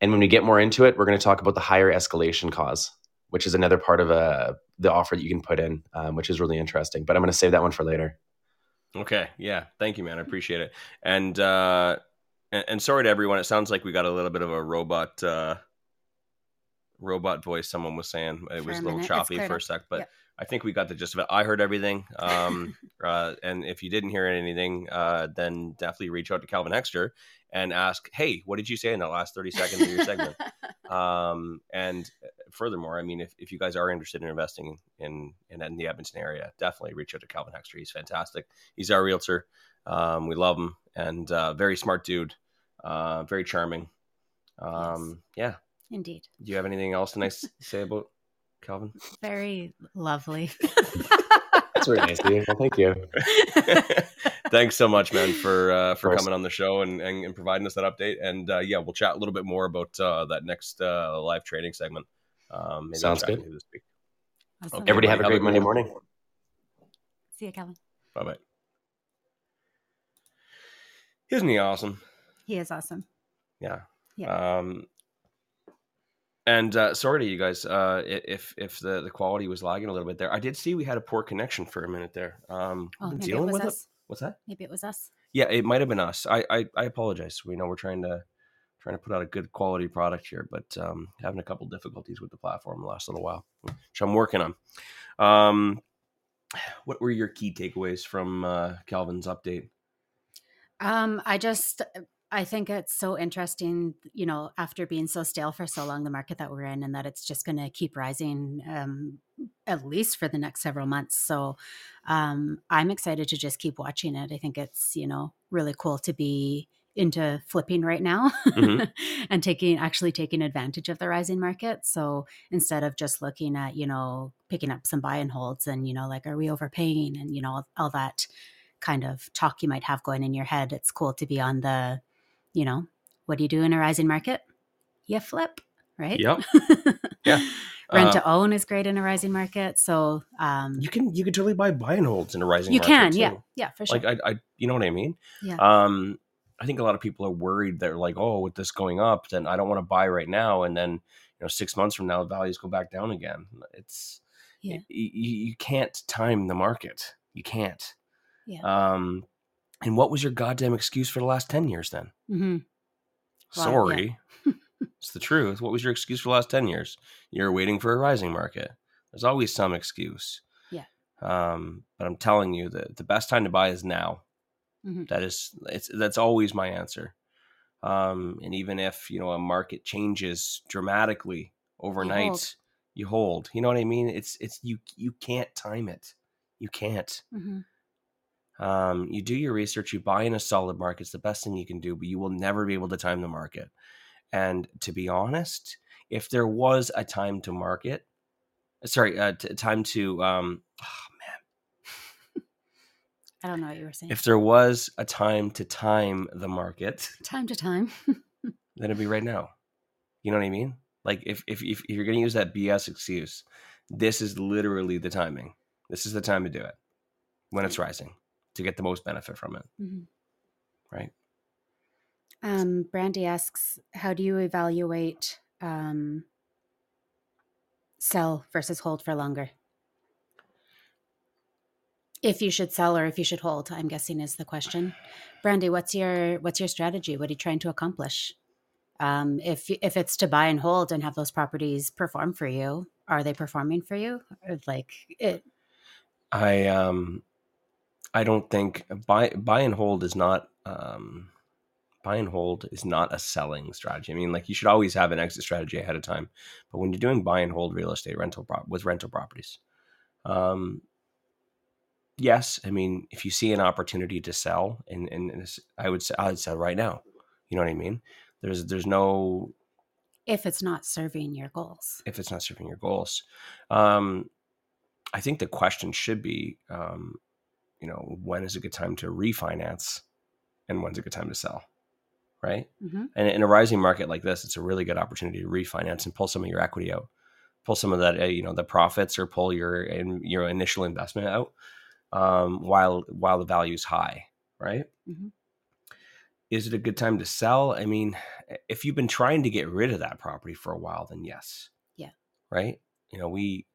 and when we get more into it, we're going to talk about the higher escalation clause which is another part of a uh, the offer that you can put in, um, which is really interesting. But I'm going to save that one for later. Okay. Yeah. Thank you, man. I appreciate it. And uh, and, and sorry to everyone. It sounds like we got a little bit of a robot uh, robot voice. Someone was saying it for was a, a little choppy for a sec, but. Yep. I think we got the gist of it. I heard everything. Um, <laughs> uh, and if you didn't hear anything, uh, then definitely reach out to Calvin Hexter and ask, hey, what did you say in the last 30 seconds of your segment? <laughs> um, and uh, furthermore, I mean, if, if you guys are interested in investing in, in, in the Edmonton area, definitely reach out to Calvin Hexter. He's fantastic. He's our realtor. Um, we love him and uh, very smart dude, uh, very charming. Um, yes. Yeah. Indeed. Do you have anything else nice to say about Calvin? Very lovely. <laughs> That's very nice of you. Well, thank you. <laughs> Thanks so much, man, for uh, for coming on the show and, and, and, providing us that update. And uh, yeah, we'll chat a little bit more about uh, that next uh, live training segment. Um, Sounds good. This week. Awesome. Okay, everybody have a great Monday morning. See you, Calvin. Bye bye. Isn't he awesome? He is awesome. Yeah. Yeah. Um, and uh, sorry to you guys uh, if if the, the quality was lagging a little bit there. I did see we had a poor connection for a minute there. Um, oh, maybe it was us. It. What's that? Maybe it was us. Yeah, it might have been us. I, I, I apologize. We know we're trying to trying to put out a good quality product here, but um, having a couple difficulties with the platform the last little while, which I'm working on. Um, what were your key takeaways from uh, Calvin's update? Um, I just I think it's so interesting, you know, after being so stale for so long, the market that we're in, and that it's just going to keep rising um, at least for the next several months. So um, I'm excited to just keep watching it. I think it's, you know, really cool to be into flipping right now mm-hmm. <laughs> and taking actually taking advantage of the rising market. So instead of just looking at, you know, picking up some buy and holds and, you know, like, are we overpaying and, you know, all that kind of talk you might have going in your head, it's cool to be on the, you know, what do you do in a rising market? You flip, right? Yep. <laughs> yeah. Rent to uh, own is great in a rising market. So um, you can you can totally buy buy and holds in a rising. You market can, too. yeah, yeah, for sure. Like I, I, you know what I mean? Yeah. Um, I think a lot of people are worried. They're like, oh, with this going up, then I don't want to buy right now, and then you know, six months from now, values go back down again. It's yeah. you, you can't time the market. You can't. Yeah. Um, and what was your goddamn excuse for the last 10 years then? Mm-hmm. Sorry. yeah. it's the truth. What was your excuse for the last 10 years? You're waiting for a rising market. There's always some excuse. Yeah. Um, but I'm telling you that the best time to buy is now. Mm-hmm. That is, it's, that's always my answer. Um, and even if, you know, a market changes dramatically overnight, you hold. you hold. You know what I mean? It's, it's, you, you can't time it. You can't. Mm-hmm. Um, you do your research, you buy in a solid market. It's the best thing you can do, but you will never be able to time the market. And to be honest, if there was a time to market, sorry, uh, t- time to, um, oh man, I don't know what you were saying. If there was a time to time the market, time to time, <laughs> then it'd be right now. You know what I mean? Like if if if, if you're going to use that BS excuse, this is literally the timing. This is the time to do it when it's rising to get the most benefit from it. Mm-hmm. Right. Um, Brandy asks, how do you evaluate um, sell versus hold for longer? If you should sell or if you should hold, I'm guessing is the question. Brandy, what's your what's your strategy? What are you trying to accomplish? Um, if if it's to buy and hold and have those properties perform for you, are they performing for you? Like it. I um I don't think buy buy and hold is not um, buy and hold is not a selling strategy. I mean, like you should always have an exit strategy ahead of time, but when you're doing buy and hold real estate rental with rental properties, um, yes, I mean, if you see an opportunity to sell, and and, and I would say I'd sell right now. You know what I mean? There's there's no If it's not serving your goals. if it's not serving your goals. Um, I think the question should be, um, you know, when is a good time to refinance, and when's a good time to sell, right? hmm And in a rising market like this, it's a really good opportunity to refinance and pull some of your equity out, pull some of that, uh, you know, the profits or pull your in, your initial investment out um, while while the value is high, right? Mhm. Is it a good time to sell? I mean, if you've been trying to get rid of that property for a while, then yes. Yeah. Right. You know, we,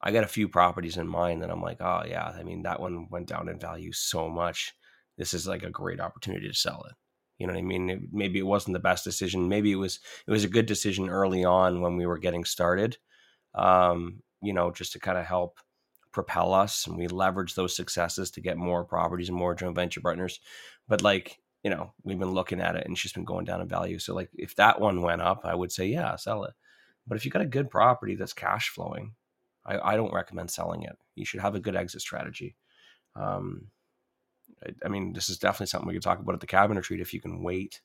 I got a few properties in mind that I'm like, oh yeah, I mean that one went down in value so much. This is like a great opportunity to sell it. You know what I mean? It- maybe it wasn't the best decision. Maybe it was it was a good decision early on when we were getting started. Um, you know, just to kind of help propel us, and we leverage those successes to get more properties and more joint venture partners. But like you know, we've been looking at it, and just been going down in value. So like, if that one went up, I would say yeah, sell it. But if you got a good property that's cash flowing, I, I don't recommend selling it. You should have a good exit strategy. Um, I, I mean, this is definitely something we could talk about at the cabin retreat if you can wait.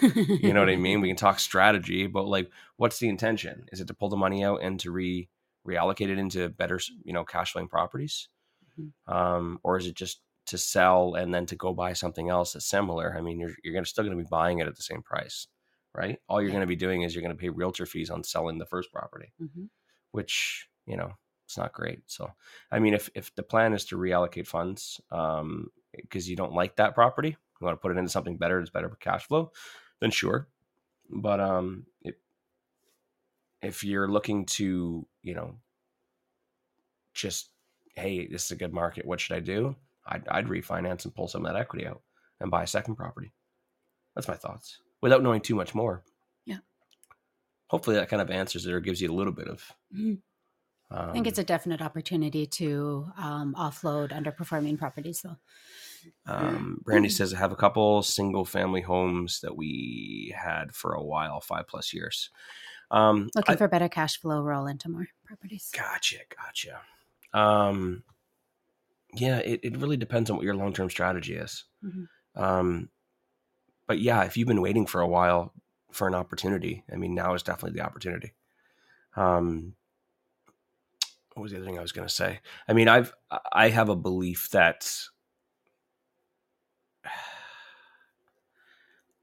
You know what I mean? We can talk strategy, but like, what's the intention? Is it to pull the money out and to re reallocate it into better, you know, cash flowing properties, Mhm. um, or is it just to sell and then to go buy something else that's similar? I mean, you're you're gonna still going to be buying it at the same price, right? All you're Yeah. going to be doing is you're going to pay realtor fees on selling the first property Mhm. which you know it's not great. So, I mean, if if the plan is to reallocate funds um, because you don't like that property, you want to put it into something better that's better for cash flow, then sure. But um, it, if you're looking to, you know, just hey, this is a good market. What should I do? I'd, I'd refinance and pull some of that equity out and buy a second property. That's my thoughts without knowing too much more. Yeah. Hopefully that kind of answers it or gives you a little bit of. Mhm. Um, I think it's a definite opportunity to um, offload underperforming properties, though. Um, Brandy says I have a couple single family homes that we had for a while, five plus years. Um, Looking I- for better cash flow, roll into more properties. gotcha, gotcha. Um, yeah, it, it really depends on what your long term strategy is. Mhm. Um, but yeah, if you've been waiting for a while for an opportunity, I mean, now is definitely the opportunity. Um, what was the other thing I was going to say? I mean, I've I have a belief that <sighs>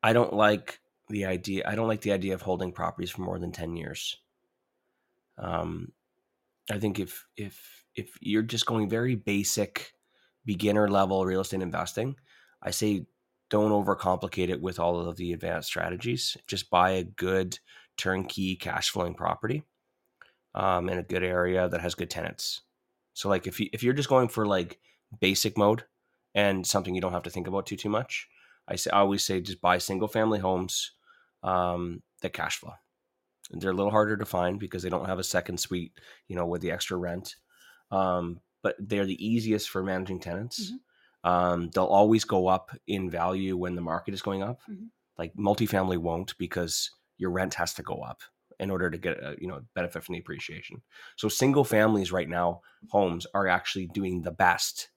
I don't like the idea. I don't like the idea of holding properties for more than ten years. Um, I think if if if you're just going very basic, beginner level real estate investing, I say don't overcomplicate it with all of the advanced strategies. Just buy a good turnkey cash flowing property um, in a good area that has good tenants. So like if you if you're just going for like basic mode and something you don't have to think about too too much, I say I always say just buy single family homes um, that cash flow. They're a little harder to find because they don't have a second suite, you know, with the extra rent. Um, but they're the easiest for managing tenants. Um, they'll always go up in value when the market is going up. Mhm. Like multifamily won't because your rent has to go up in order to get a, you know benefit from the appreciation. So single families right now, homes are actually doing the best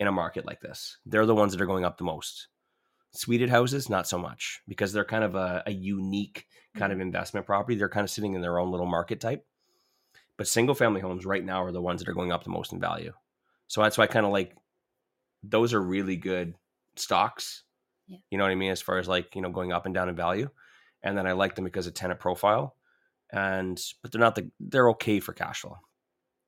in a market like this. They're the ones that are going up the most. Suited houses, not so much because they're kind of a, a unique kind of mm-hmm. investment property. They're kind of sitting in their own little market type. But single family homes right now are the ones that are going up the most in value. So that's why I kind of like those are really good stocks. Yeah. You know what I mean? As far as like, you know, going up and down in value. And then I like them because of tenant profile. And but they're not the they're okay for cash flow.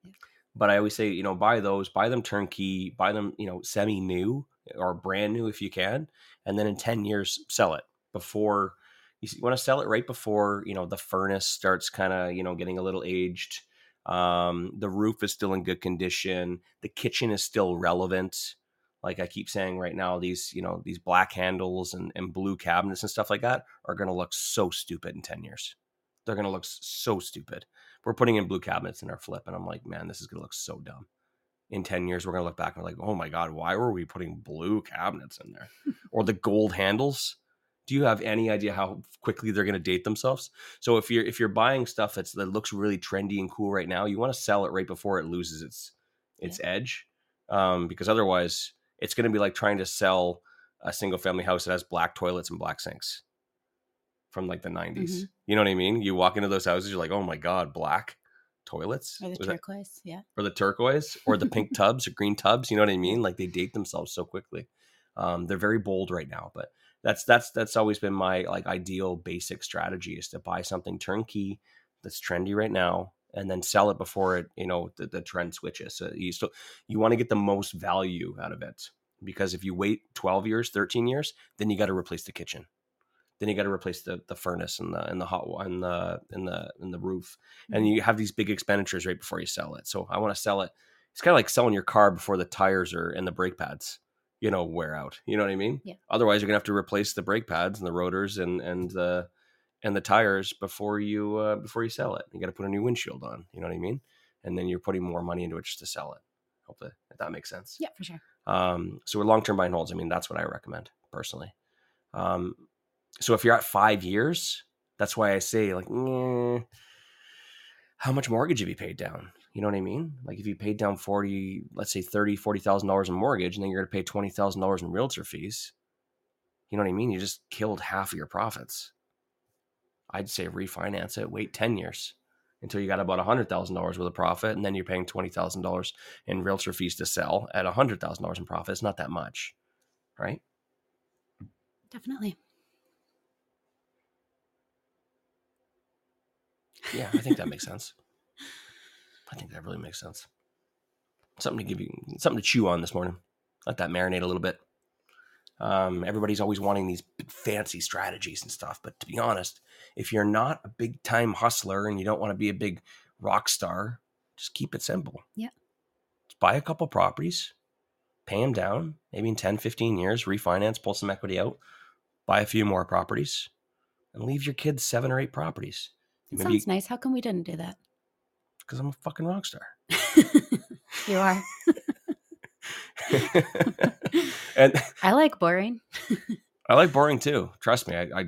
Yeah. But I always say, you know, buy those, buy them turnkey, buy them, you know, semi new or brand new if you can. And then in 10 years, sell it before you, you want to sell it right before, you know, the furnace starts kind of, you know, getting a little aged. Um, the roof is still in good condition. The kitchen is still relevant. Like I keep saying right now, these, you know, these black handles and, and blue cabinets and stuff like that are going to look so stupid in 10 years. They're going to look so stupid. We're putting in blue cabinets in our flip, and I'm like, man, this is going to look so dumb. In 10 years, we're going to look back and we're like, oh my God, why were we putting blue cabinets in there? <laughs> or the gold handles? Do you have any idea how quickly they're going to date themselves? So if you're if you're buying stuff that's that looks really trendy and cool right now, you want to sell it right before it loses its its edge. um, because otherwise it's going to be like trying to sell a single family house that has black toilets and black sinks from like the 90s. Mhm. You know what I mean? You walk into those houses, you're like, oh my god, black toilets Or the Was that- turquoise. Yeah. or the turquoise or the pink <laughs> tubs or green tubs. You know what I mean? Like they date themselves so quickly. Um, they're very bold right now, but that's that's that's always been my like ideal basic strategy is to buy something turnkey that's trendy right now and then sell it before it you know the, the trend switches. So you still you want to get the most value out of it because if you wait 12 years 13 years then you got to replace the kitchen then you got to replace the the furnace and the and the hot and the and the and the roof. And you have these big expenditures right before you sell it. So i want to sell it. It's kind of like selling your car before the tires are and the brake pads you know wear out. You know what i mean? Yeah. otherwise you're gonna have to replace the brake pads and the rotors and and the and the tires before you uh, before you sell it. You got to put a new windshield on. You know what i mean? And then you're putting more money into it just to sell it. Hope that, that makes sense. Yeah, for sure. um, so with long-term buy and holds, I mean, that's what I recommend personally. Um, so if you're at five years, that's why I say like, "Nyeh, how much mortgage have you paid down? You know what I mean? Like if you paid down 40, let's say 30, $40,000 in mortgage, and then you're going to pay $20,000 in realtor fees. You know what I mean? You just killed half of your profits. I'd say refinance it, wait 10 years until you got about $100,000 worth of profit, and then you're paying $20,000 in realtor fees to sell at $100,000 in profit. It's not that much, right? Definitely. Yeah, I think that makes sense. I think that really makes sense. Something to give you, something to chew on this morning. Let that marinate a little bit. Um, everybody's always wanting these big, fancy strategies and stuff, but to be honest, if you're not a big time hustler and you don't want to be a big rock star, just keep it simple. Yeah. Just buy a couple properties, pay them down, maybe in 10, 15 years, refinance, pull some equity out, buy a few more properties, and leave your kids seven or eight properties. It Maybe- sounds nice. How come we didn't do that? because I'm a fucking rock star. <laughs> you are. <laughs> <laughs> and I like boring. I like boring too. Trust me. I, I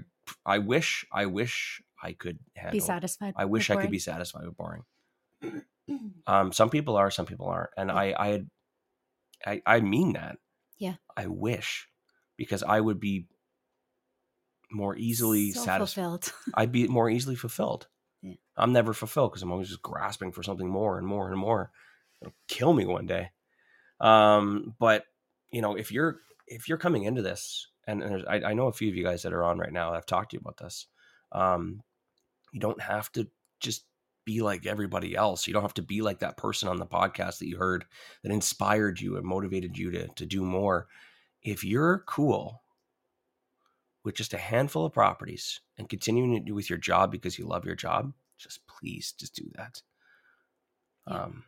I wish I wish I could handle. Be satisfied. I wish I could be satisfied with boring. <clears throat> Um, some people are, some people aren't, and I I had, I I mean that. Yeah. I wish because I would be more easily so satisfied. <laughs> I'd be more easily fulfilled. Yeah. I'm never fulfilled because I'm always just grasping for something more and more and more. It'll kill me one day. Um, but you know, if you're if you're coming into this, and, and there's, I, I know a few of you guys that are on right now. I've talked to you about this. Um, you don't have to just be like everybody else. You don't have to be like that person on the podcast that you heard that inspired you and motivated you to to do more. If you're cool with just a handful of properties and continuing to do with your job because you love your job, just please just do that. Yeah. Um,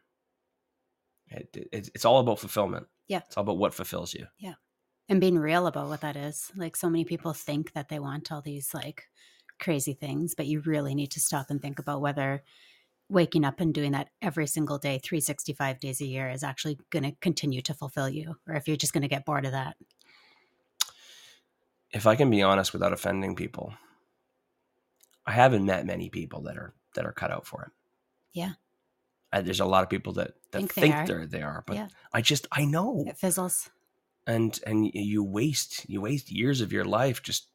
it, it, it's all about fulfillment. Yeah. It's all about what fulfills you. Yeah. And being real about what that is. Like so many people think that they want all these like crazy things, but you really need to stop and think about whether waking up and doing that every single day, 365 days a year is actually going to continue to fulfill you or if you're just going to get bored of that. If I can be honest without offending people, I haven't met many people that are that are cut out for it. Yeah. And there's a lot of people that, that Think think, they are. they're they are, but Yeah. I just I know. It fizzles. and and you waste you waste years of your life just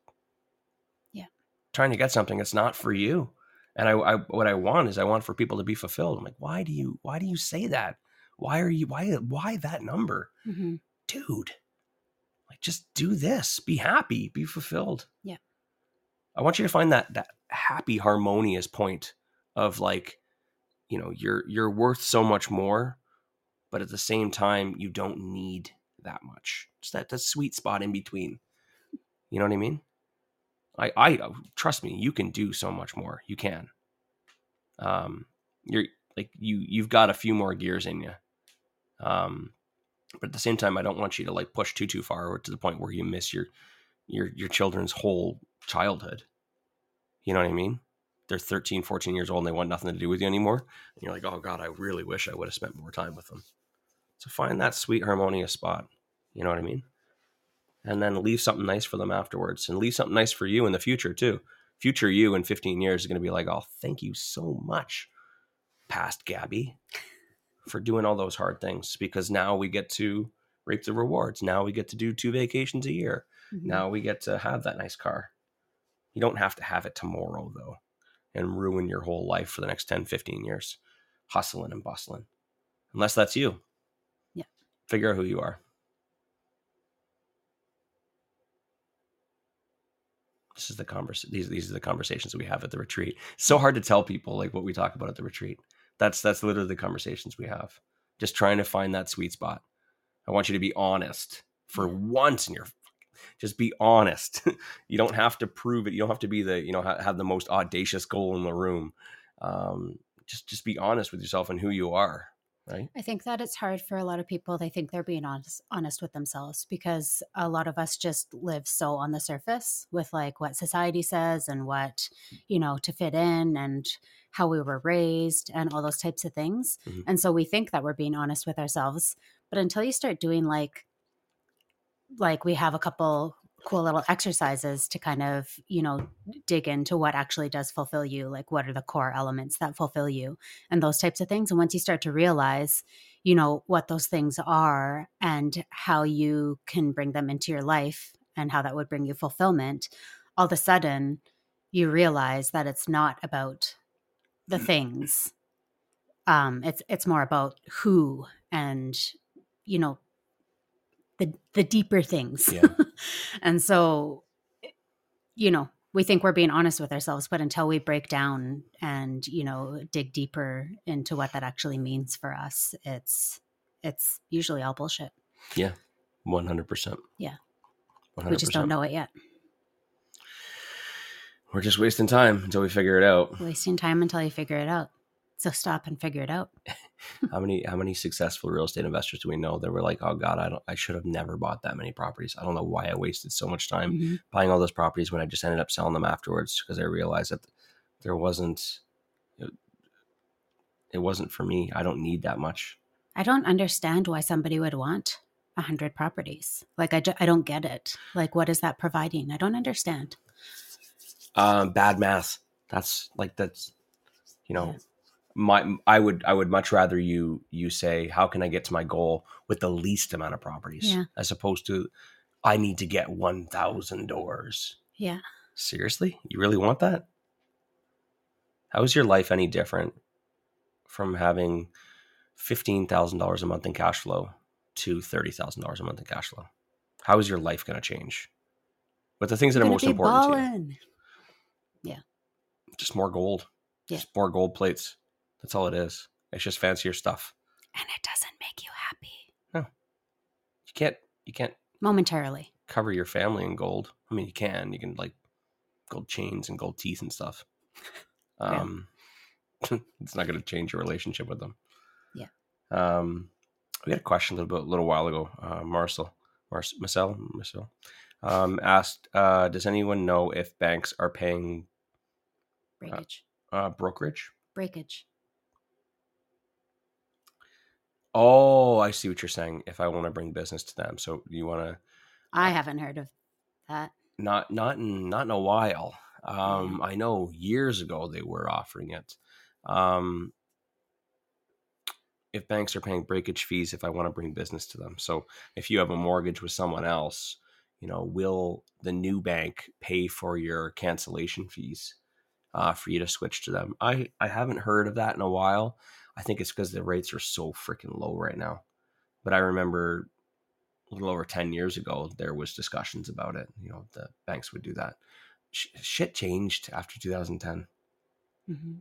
Yeah. trying to get something that's not for you and I, I what i want is i want for people to be fulfilled i'm like why do you why do you say that why are you why why that number hmm dude just do this. Be happy. Be fulfilled. Yeah. i want you to find that that happy harmonious point of like you know you're you're worth so much more but at the same time you don't need that much. Just that that sweet spot in between. You know what i mean? I i trust me you can do so much more. You can. Um you're like you you've got a few more gears in you. Um but at the same time i don't want you to like push too too far to the point where you miss your your your children's whole childhood. You know what i mean? They're 13 14 years old and they want nothing to do with you anymore. And you're like oh god i really wish i would have spent more time with them. So find that sweet harmonious spot. You know what i mean? And then leave something nice for them afterwards. And leave something nice for you in the future too. Future you in 15 years is going to be like oh thank you so much past gabby for doing all those hard things because now we get to reap the rewards. Now we get to do two vacations a year. Mhm. Now we get to have that nice car. You don't have to have it tomorrow though and ruin your whole life for the next 10, 15 years hustling and bustling. Unless that's you. Yeah. Figure out who you are. This is the convers these these are the conversations that we have at the retreat. It's so hard to tell people like what we talk about at the retreat. That's that's literally the conversations we have. Just trying to find that sweet spot. I want you to be honest for once in your just be honest. <laughs> you don't have to prove it. You don't have to be the, you know, ha- have the most audacious goal in the room. Um, just just be honest with yourself and who you are, right? I think that it's hard for a lot of people. They think they're being honest, honest with themselves because a lot of us just live so on the surface with like what society says and what, you know, to fit in and how we were raised and all those types of things. Mhm. And so we think that we're being honest with ourselves. But until you start doing like, like we have a couple cool little exercises to kind of, you know, dig into what actually does fulfill you, like what are the core elements that fulfill you and those types of things. And once you start to realize, you know, what those things are and how you can bring them into your life and how that would bring you fulfillment, all of a sudden you realize that it's not about the things. Um, it's it's more about who and you know the the deeper things. Yeah. <laughs> and so you know, we think we're being honest with ourselves, but until we break down and, you know, dig deeper into what that actually means for us, it's it's usually all bullshit. Yeah. One hundred percent. Yeah. One We just don't know it yet. We're just wasting time until we figure it out. Wasting time until you figure it out. So stop and figure it out. <laughs> how many how many successful real estate investors do we know that were like, oh God, I don't I should have never bought that many properties. I don't know why I wasted so much time Mhm. buying all those properties when I just ended up selling them afterwards because I realized that there wasn't it, it wasn't for me. I don't need that much. I don't understand why somebody would want a hundred properties. Like I, ju- I don't get it. Like what is that providing? I don't understand. Um, bad math. That's like that's you know my I would I would much rather you you say how can I get to my goal with the least amount of properties Yeah. as opposed to I need to get one thousand doors. Yeah. Seriously, you really want that? How is your life any different from having fifteen thousand dollars a month in cash flow to thirty thousand dollars a month in cash flow? How is your life going to change? But the things that are most important to you. Just more gold. Yeah. Just more gold plates. That's all it is. It's just fancier stuff. And it doesn't make you happy No. You can't you can't momentarily. cover your family in gold. I mean you can. You can like gold chains and gold teeth and stuff. <laughs> Yeah. Um <laughs> it's not gonna change your relationship with them. Yeah. Um we had a question a little bit a little while ago. Uh Marcel Marc- Marcel Marcel um asked uh does anyone know if banks are paying Breakage. uh brokerage? Breakage. Oh, I see what you're saying. If I want to bring business to them, so you want to I haven't heard of that. not not in not in a while. Um, I know years ago they were offering it. Um, if banks are paying breakage fees, if I want to bring business to them, so if you have a mortgage with someone else, you know, will the new bank pay for your cancellation fees uh, for you to switch to them? I I haven't heard of that in a while. I think it's because the rates are so freaking low right now. But I remember a little over 10 years ago there was discussions about it you know the banks would do that Sh- shit changed after 2010 hmm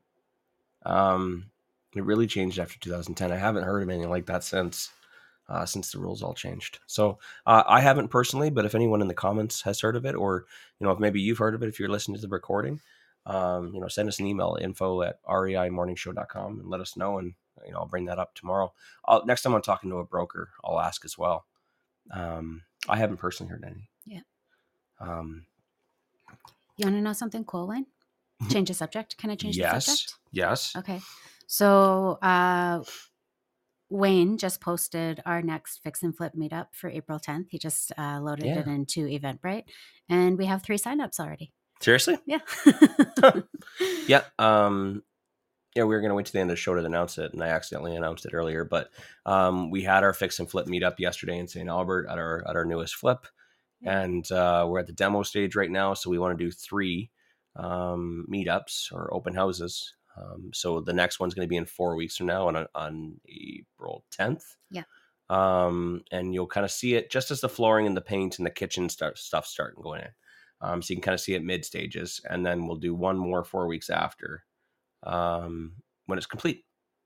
um it really changed after 2010 i haven't heard of anything like that since uh, since the rules all changed so uh, i haven't personally but if anyone in the comments has heard of it or you know if maybe you've heard of it if you're listening to the recording um, you know send us an email info at reimorningshow.com and let us know and you know i'll bring that up tomorrow I'll, next time i'm talking to a broker i'll ask as well um, i haven't personally heard any Yeah. um, You want to know something cool, Wayne? <laughs> Change the subject. Can I change the yes subject? yes Okay. So uh Wayne just posted our next fix and flip meetup for April 10th. He just uh, loaded it into Eventbrite, and we have three signups already. Seriously Yeah. <laughs> yeah <laughs> um yeah, we were going to wait to the end of the show to announce it, and I accidentally announced it earlier. But um, we had our fix and flip meetup yesterday in St. Albert at our at our newest flip, and uh, we're at the demo stage right now. So we want to do three um, meetups or open houses. Um, so the next one's going to be in four weeks from now on on April tenth. Yeah. Um, and you'll kind of see it just as the flooring and the paint and the kitchen start stuff starting going in. Um, so you can kind of see it mid stages, and then we'll do one more four weeks after um, when it's complete.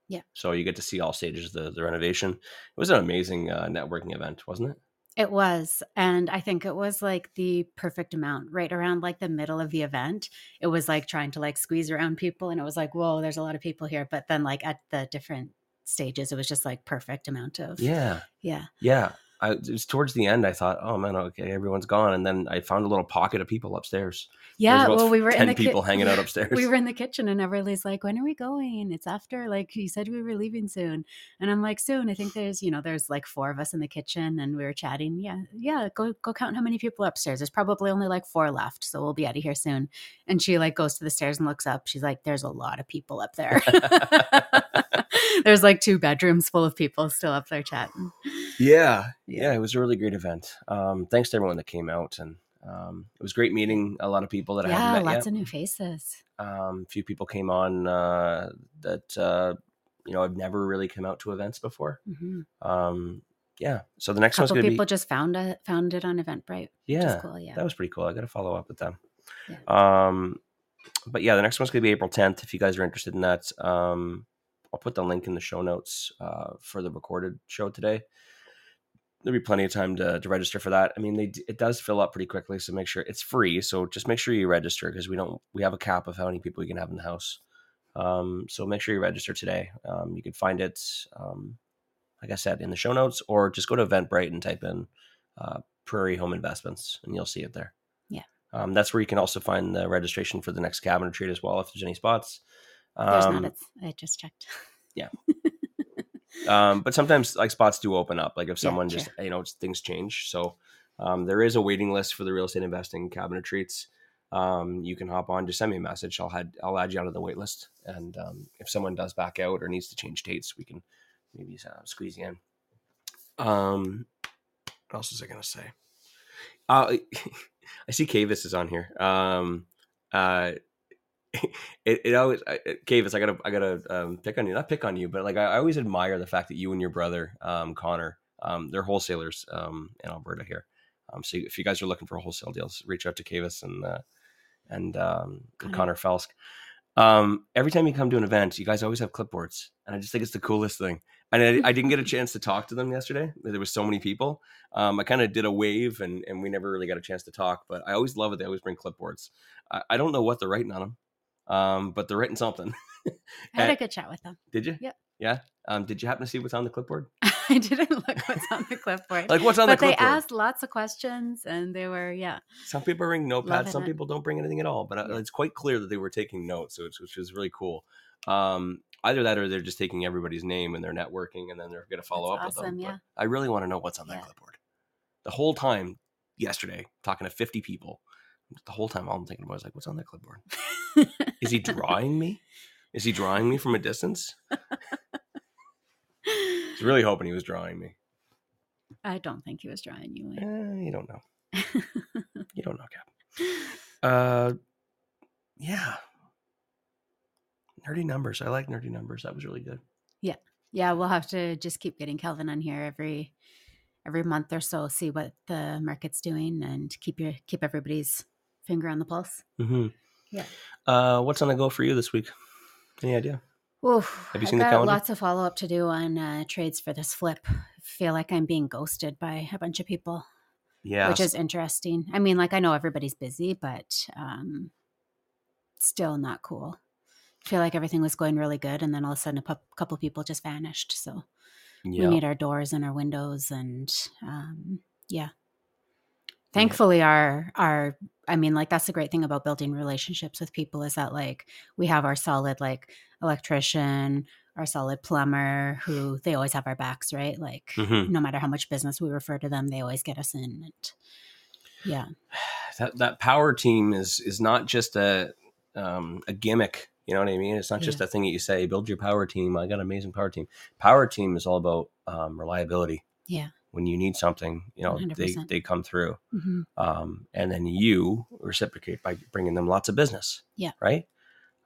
Yeah. So you get to see all stages of the, the renovation. It was an amazing uh, networking event, wasn't it? It was. And I think it was like the perfect amount right around like the middle of the event. It was like trying to like squeeze around people. And it was like, whoa, there's a lot of people here. But then like at the different stages, it was just like perfect amount of. Yeah. Yeah. Yeah. I, it was towards the end. I thought, oh man, okay, everyone's gone, and then I found a little pocket of people upstairs. Yeah. Well, we were 10 in the ki- people hanging out upstairs. We were in the kitchen and Everly's like, when are we going? It's after, like, you said we were leaving soon. And I'm like, soon. I think there's, you know, there's like four of us in the kitchen and we were chatting. Yeah. Yeah. Go, go count how many people upstairs. There's probably only like four left. So we'll be out of here soon. And she like goes to the stairs and looks up. She's like, there's a lot of people up there. <laughs> <laughs> <laughs> there's like two bedrooms full of people still up there chatting. Yeah, Yeah. yeah, it was a really great event. Um, thanks to everyone that came out, and um, it was great meeting a lot of people that I haven't met Lots yet. of new faces. Um, a few people came on uh, that uh, you know I've never really come out to events before. hmm Um, yeah, so the next couple one's gonna people just found it, found it on Eventbrite. Yeah, cool. Yeah. that was pretty cool. I got to follow up with them. Yeah. Um, but yeah, the next one's gonna be April 10th. If you guys are interested in that, um, I'll put the link in the show notes uh, for the recorded show today. There'll be plenty of time to, to register for that. I mean, they, it does fill up pretty quickly, so make sure it's free. So just make sure you register because we don't we have a cap of how many people you can have in the house. Um, so make sure you register today. Um, you can find it, um, like I said, in the show notes, or just go to Eventbrite and type in uh, Prairie Home Investments, and you'll see it there. Yeah. Um, that's where you can also find the registration for the next cabin retreat as well, if there's any spots. There's Um, not. It's, I just checked. Yeah. <laughs> um, but sometimes like spots do open up. Like if Yeah, someone just you know things change, so um, there is a waiting list for the real estate investing cabin retreats. Um, you can hop on, just send me a message. I'll add I'll add you onto the wait list, and um, if someone does back out or needs to change dates, we can maybe uh, squeeze you in. Um, what else was I gonna say? Uh, <laughs> I see Cavis is on here. Um, uh, <laughs> it, it always it- Cavis, I gotta I gotta um, pick on you, not pick on you, but like I, I always admire the fact that you and your brother um, Connor, um, they're wholesalers um, in Alberta here. Um, so if you guys are looking for wholesale deals, reach out to Cavis and uh, and um, and Connor. Connor Felsk. Um, every time you come to an event, you guys always have clipboards, and I just think it's the coolest thing. And I, I didn't get a <laughs> chance to talk to them yesterday. There was so many people. Um, I kind of did a wave, and and we never really got a chance to talk. But I always love it. They always bring clipboards. I, I don't know what they're writing on them, um, but they're writing something. I had Uh, a good chat with them. Did you? Yep. Yeah. Um, did you happen to see what's on the clipboard? <laughs> I didn't look what's on the clipboard. Like what's on but the clipboard? But they asked lots of questions and they were, yeah. Some people bring notepads. Some it. people don't bring anything at all. But uh Yeah. it's quite clear that they were taking notes, which, which was really cool. Um, either that or they're just taking everybody's name and they're networking, and then they're going to follow That's up with them. awesome, But yeah. I really want to know what's on that Yeah. clipboard. The whole time yesterday, talking to fifty people, the whole time all I'm thinking about is like, what's on that clipboard? <laughs> Is he drawing me? Is he drawing me from a distance? <laughs> I was really hoping he was drawing me. I don't think he was drawing you. Eh, you don't know. <laughs> You don't know, Cap. Uh, yeah. Nerdy numbers. I like nerdy numbers. That was really good. Yeah, yeah, we'll have to just keep getting Calvin on here every every month or so, see what the market's doing and keep your keep everybody's finger on the pulse. Mm-hmm. Yeah. Uh, what's on the go for you this week? Any idea? Oof, Have you I've seen the got calendar? Lots of follow up to do on uh, trades for this flip. feel like I'm being ghosted by a bunch of people, Yeah. which is interesting. I mean, like I know everybody's busy, but um, still not cool. feel like everything was going really good, and then all of a sudden, a pu- couple people just vanished. So yeah. we need our doors and our windows, and um, yeah. Thankfully, our our I mean, like that's the great thing about building relationships with people is that like we have our solid like electrician, our solid plumber, who they always have our backs, right? Like Mhm. no matter how much business we refer to them, they always get us in. And yeah, <sighs> that that power team is is not just a um, a gimmick. You know what I mean? It's not just Yeah. a thing that you say, build your power team. I got an amazing power team. Power team is all about um, reliability. Yeah. When you need something, you know, they, 100%. they come through. hmm Um, and then you reciprocate by bringing them lots of business. Yeah. Right.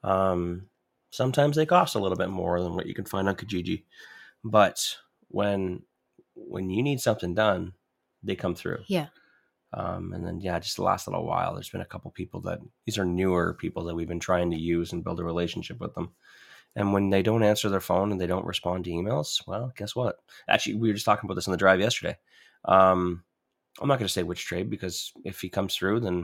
Um, sometimes they cost a little bit more than what you can find on Kijiji, but when when you need something done, they come through. Yeah. Um, and then yeah, just the last little while, there's been a couple people that these are newer people that we've been trying to use and build a relationship with them. And when they don't answer their phone and they don't respond to emails, well, guess what? Actually, we were just talking about this on the drive yesterday. Um, I'm not going to say which trade because if he comes through, then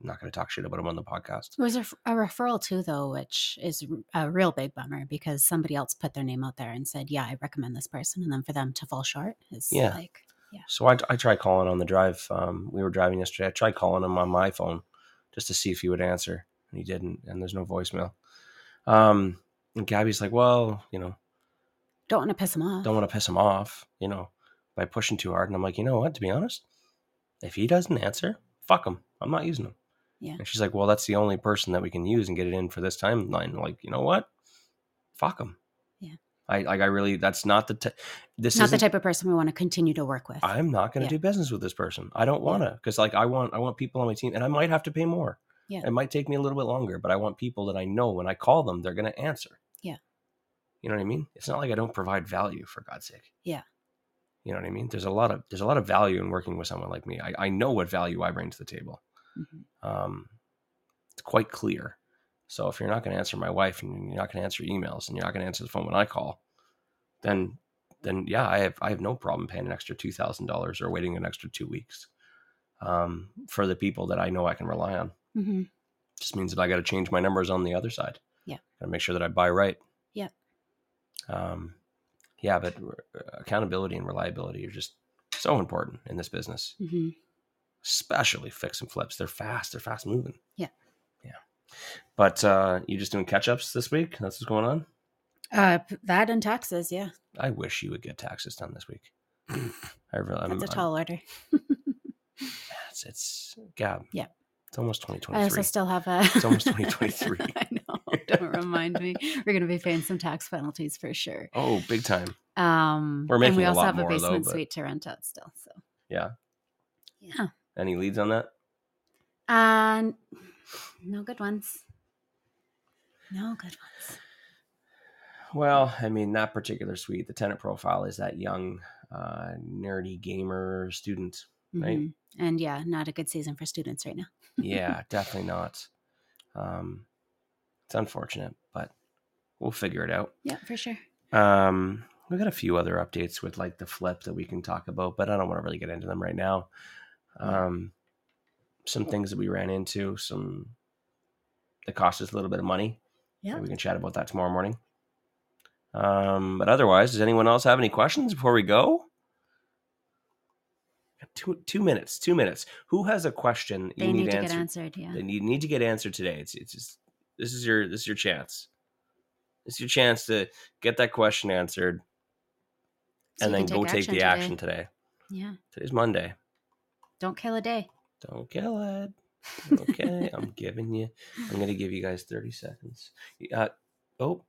I'm not going to talk shit about him on the podcast. It was a, a referral too, though, which is a real big bummer because somebody else put their name out there and said, "Yeah, I recommend this person," and then for them to fall short is Yeah. like, yeah, So I, I tried calling on the drive. Um, we were driving yesterday. I tried calling him on my phone just to see if he would answer, and he didn't. And there's no voicemail. Um, and Gabby's like, well, you know, don't want to piss him off. don't want to piss him off, you know, by pushing too hard. And I'm like, you know what? To be honest, if he doesn't answer, fuck him. I'm not using him. Yeah. And she's like, well, that's the only person that we can use and get it in for this timeline. I'm like, you know what? Fuck him. Yeah. I like. I really. That's not the. T- this Not the type of person we want to continue to work with. I'm not going to Yeah. do business with this person. I don't want to because like I want I want people on my team and I might have to pay more. Yeah. It might take me a little bit longer, but I want people that I know when I call them, they're going to answer. You know what I mean? It's not like I don't provide value for God's sake. Yeah. You know what I mean? There's a lot of there's a lot of value in working with someone like me. I, I know what value I bring to the table. Mhm. Um, it's quite clear. So if you're not going to answer my wife and you're not going to answer emails and you're not going to answer the phone when I call, then then yeah, I have I have no problem paying an extra two thousand dollars or waiting an extra two weeks um, for the people that I know I can rely on. hmm Just means that I got to change my numbers on the other side. Yeah. got to make sure that I buy right. Um, yeah, but accountability and reliability are just so important in this business, hmm especially fix and flips. They're fast. They're fast moving. Yeah. Yeah. But uh, you just doing catch ups this week? That's what's going on. Uh, that and taxes, yeah, I wish you would get taxes done this week. <clears throat> I really, I'm, that's a I'm- tall order. <laughs> it's, it's Gab. Yeah. It's almost I also still have a. It's almost <laughs> 2023. I know. <laughs> Don't remind me. We're going to be paying some tax penalties for sure. oh, big time. Um, We're making and we also have a though, basement but- suite to rent out still. So Yeah. yeah, Any leads on that? and no good ones. No good ones. Well, I mean, that particular suite, the tenant profile is that young, uh, nerdy gamer student. Right. Mhm. And yeah, not a good season for students right now. <laughs> Yeah, definitely not. Um, it's unfortunate, but we'll figure it out. Yeah, for sure. Um, we got a few other updates with like the flip that we can talk about, but I don't want to really get into them right now. Um, some things that we ran into, some that cost us a little bit of money. Yeah. we can chat about that tomorrow morning. Um, but otherwise, does anyone else have any questions before we go? Two two minutes. Two minutes. Who has a question They you need, need, to answered? get answered. Yeah. They need, need to get answered today. It's it's just this is your this is your chance. This is your chance to get that question answered So and then can go take the today. action today. Yeah. Today's Monday. Don't kill a day. Don't kill it. <laughs> Okay, I'm giving you. I'm gonna give you guys 30 seconds. Uh, oh,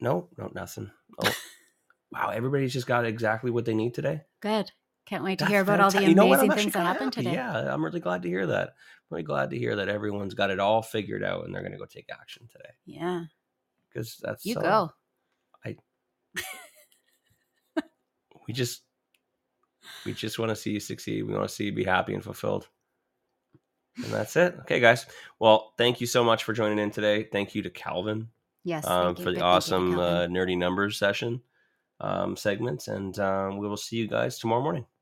no, no, nothing. Oh, <laughs> wow! Everybody's just got exactly what they need today. Good. Can't wait to That's hear about all the fanta- you know what? Amazing things that happened today. Yeah, I'm really glad to hear that. I'm really glad to hear that everyone's got it all figured out and they're gonna go take action today Yeah. because that's You so- go. we just we just want to see you succeed. We want to see you be happy and fulfilled. And that's it. Okay, guys. Well, thank you so much for joining in today. Thank you to Calvin Yes. um, for the thank awesome uh, nerdy numbers session um, segments. And um, we will see you guys tomorrow morning.